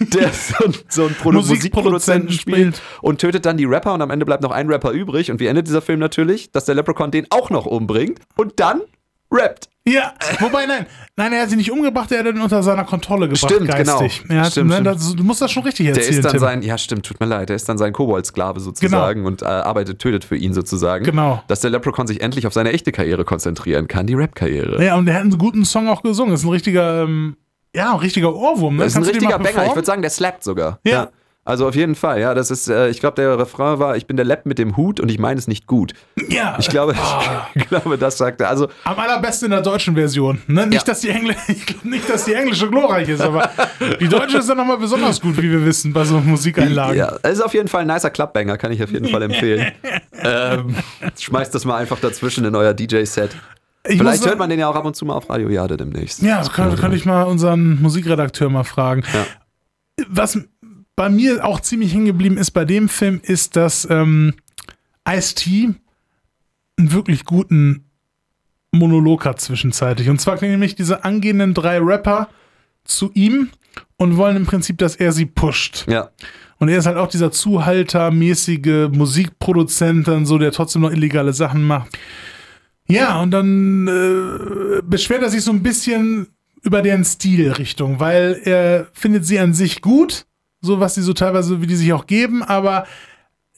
der so, ein- so einen Produ Musikproduzenten spielt. und tötet dann die Rapper und am Ende bleibt noch ein Rapper übrig. Und wie endet dieser Film natürlich? Dass der Leprechaun den auch noch umbringt und dann rappt. Ja, wobei, nein, nein, er hat sie nicht umgebracht, er hat ihn unter seiner Kontrolle gebracht, Stimmt, genau. geistig. Er hat, Stimmt, ne, stimmt. Das, du musst das schon richtig Der erzählen, ist dann Tim. sein, ja stimmt, tut mir leid, der ist dann sein Koboldsklave sozusagen und äh, arbeitet, tötet für ihn sozusagen. Genau. Dass der Leprechaun sich endlich auf seine echte Karriere konzentrieren kann, die Rap-Karriere. Ja, und er hat einen guten Song auch gesungen. Das ist ein richtiger, ähm, ja, ein richtiger Ohrwurm. Ne? Das ist ein Kannst den richtiger Banger. Ich würde sagen, der slappt sogar. Ja. Also auf jeden Fall, ja. Das ist, äh, ich glaube, der Refrain war, ich bin der Lepp mit dem Hut und ich meine es nicht gut. Ja, Ich glaube, Ah. ich glaube, das sagt er. Also, am allerbesten in der deutschen Version. Ne? Nicht, Ja. dass die Engl ich nicht, dass die englische glorreich ist, aber die deutsche ist dann nochmal besonders gut, wie wir wissen, bei so Musikeinlagen. ja, es ist auf jeden Fall ein nicer Clubbanger, kann ich auf jeden Fall empfehlen. ähm, schmeißt das mal einfach dazwischen in euer DJ-Set. Ich Vielleicht hört man den ja auch ab und zu mal auf Radio Jade demnächst. Ja, das kann, kann ich mal unseren Musikredakteur mal fragen. Ja. Was bei mir auch ziemlich hängen geblieben ist bei dem Film, ist, dass ähm, Ice-T einen wirklich guten Monolog hat zwischenzeitlich. Und zwar kriegen nämlich diese angehenden drei Rapper zu ihm und wollen im Prinzip, dass er sie pusht. Ja. Und er ist halt auch dieser Zuhaltermäßige Musikproduzent, dann so, der trotzdem noch illegale Sachen macht. Ja, und dann äh, beschwert er sich so ein bisschen über deren Stilrichtung, weil er findet sie an sich gut, so was sie so teilweise, wie die sich auch geben, aber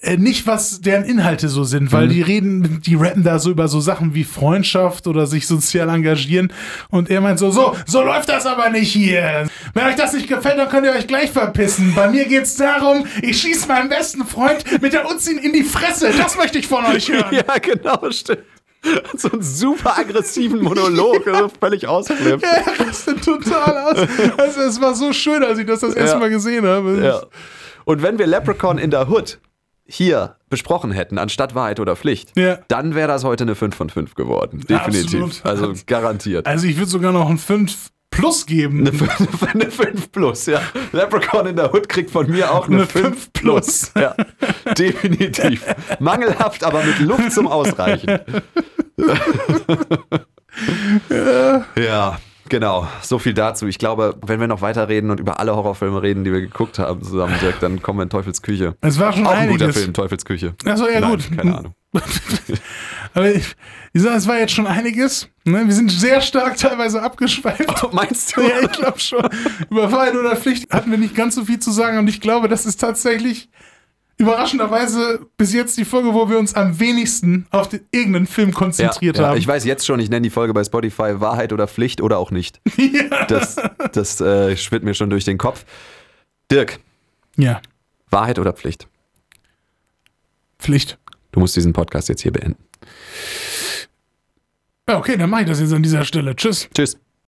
äh, nicht, was deren Inhalte so sind, weil die reden, die rappen da so über so Sachen wie Freundschaft oder sich sozial engagieren und er meint so, so, so läuft das aber nicht hier. Wenn euch das nicht gefällt, dann könnt ihr euch gleich verpissen. Bei mir geht's darum, ich schieß meinem besten Freund mit der Uzi in die Fresse. Das möchte ich von euch hören. Ja, genau, stimmt. So einen super aggressiven Monolog, also völlig ausflippt. Er rastet total aus. Also es war so schön, als ich das das erste Ja. Mal gesehen habe. Ja. Und wenn wir Leprechaun in der Hood hier besprochen hätten, anstatt Wahrheit oder Pflicht, Ja. dann wäre das heute eine 5 von 5 geworden. Definitiv. Absolut. Also garantiert. Also ich würde sogar noch ein 5 Plus geben. Eine 5, eine 5 plus, ja. Leprechaun in der Hood kriegt von mir auch eine, Eine 5 5 plus. Ja, definitiv. Mangelhaft, aber mit Luft zum Ausreichen. ja, genau. So viel dazu. Ich glaube, wenn wir noch weiterreden und über alle Horrorfilme reden, die wir geguckt haben zusammen, Dirk, dann kommen wir in Teufels Küche. Es war schon Auch ein guter. Film, Teufels Küche. Achso, ja Nein, gut. Keine Ahnung. Aber ich, ich sag, es war jetzt schon einiges. Ne? Wir sind sehr stark teilweise abgeschweift. Meinst du? Ja, ich glaube schon. Über Wahrheit oder Pflicht hatten wir nicht ganz so viel zu sagen und ich glaube, das ist tatsächlich überraschenderweise bis jetzt die Folge, wo wir uns am wenigsten auf den irgendeinen Film konzentriert ja, ja, haben. Ich weiß jetzt schon, ich nenne die Folge bei Spotify Wahrheit oder Pflicht oder auch nicht. Das, das äh, schwirrt mir schon durch den Kopf. Dirk, ja, Wahrheit oder Pflicht? Pflicht. Du musst diesen Podcast jetzt hier beenden. Okay, dann mache ich das jetzt an dieser Stelle. Tschüss. Tschüss.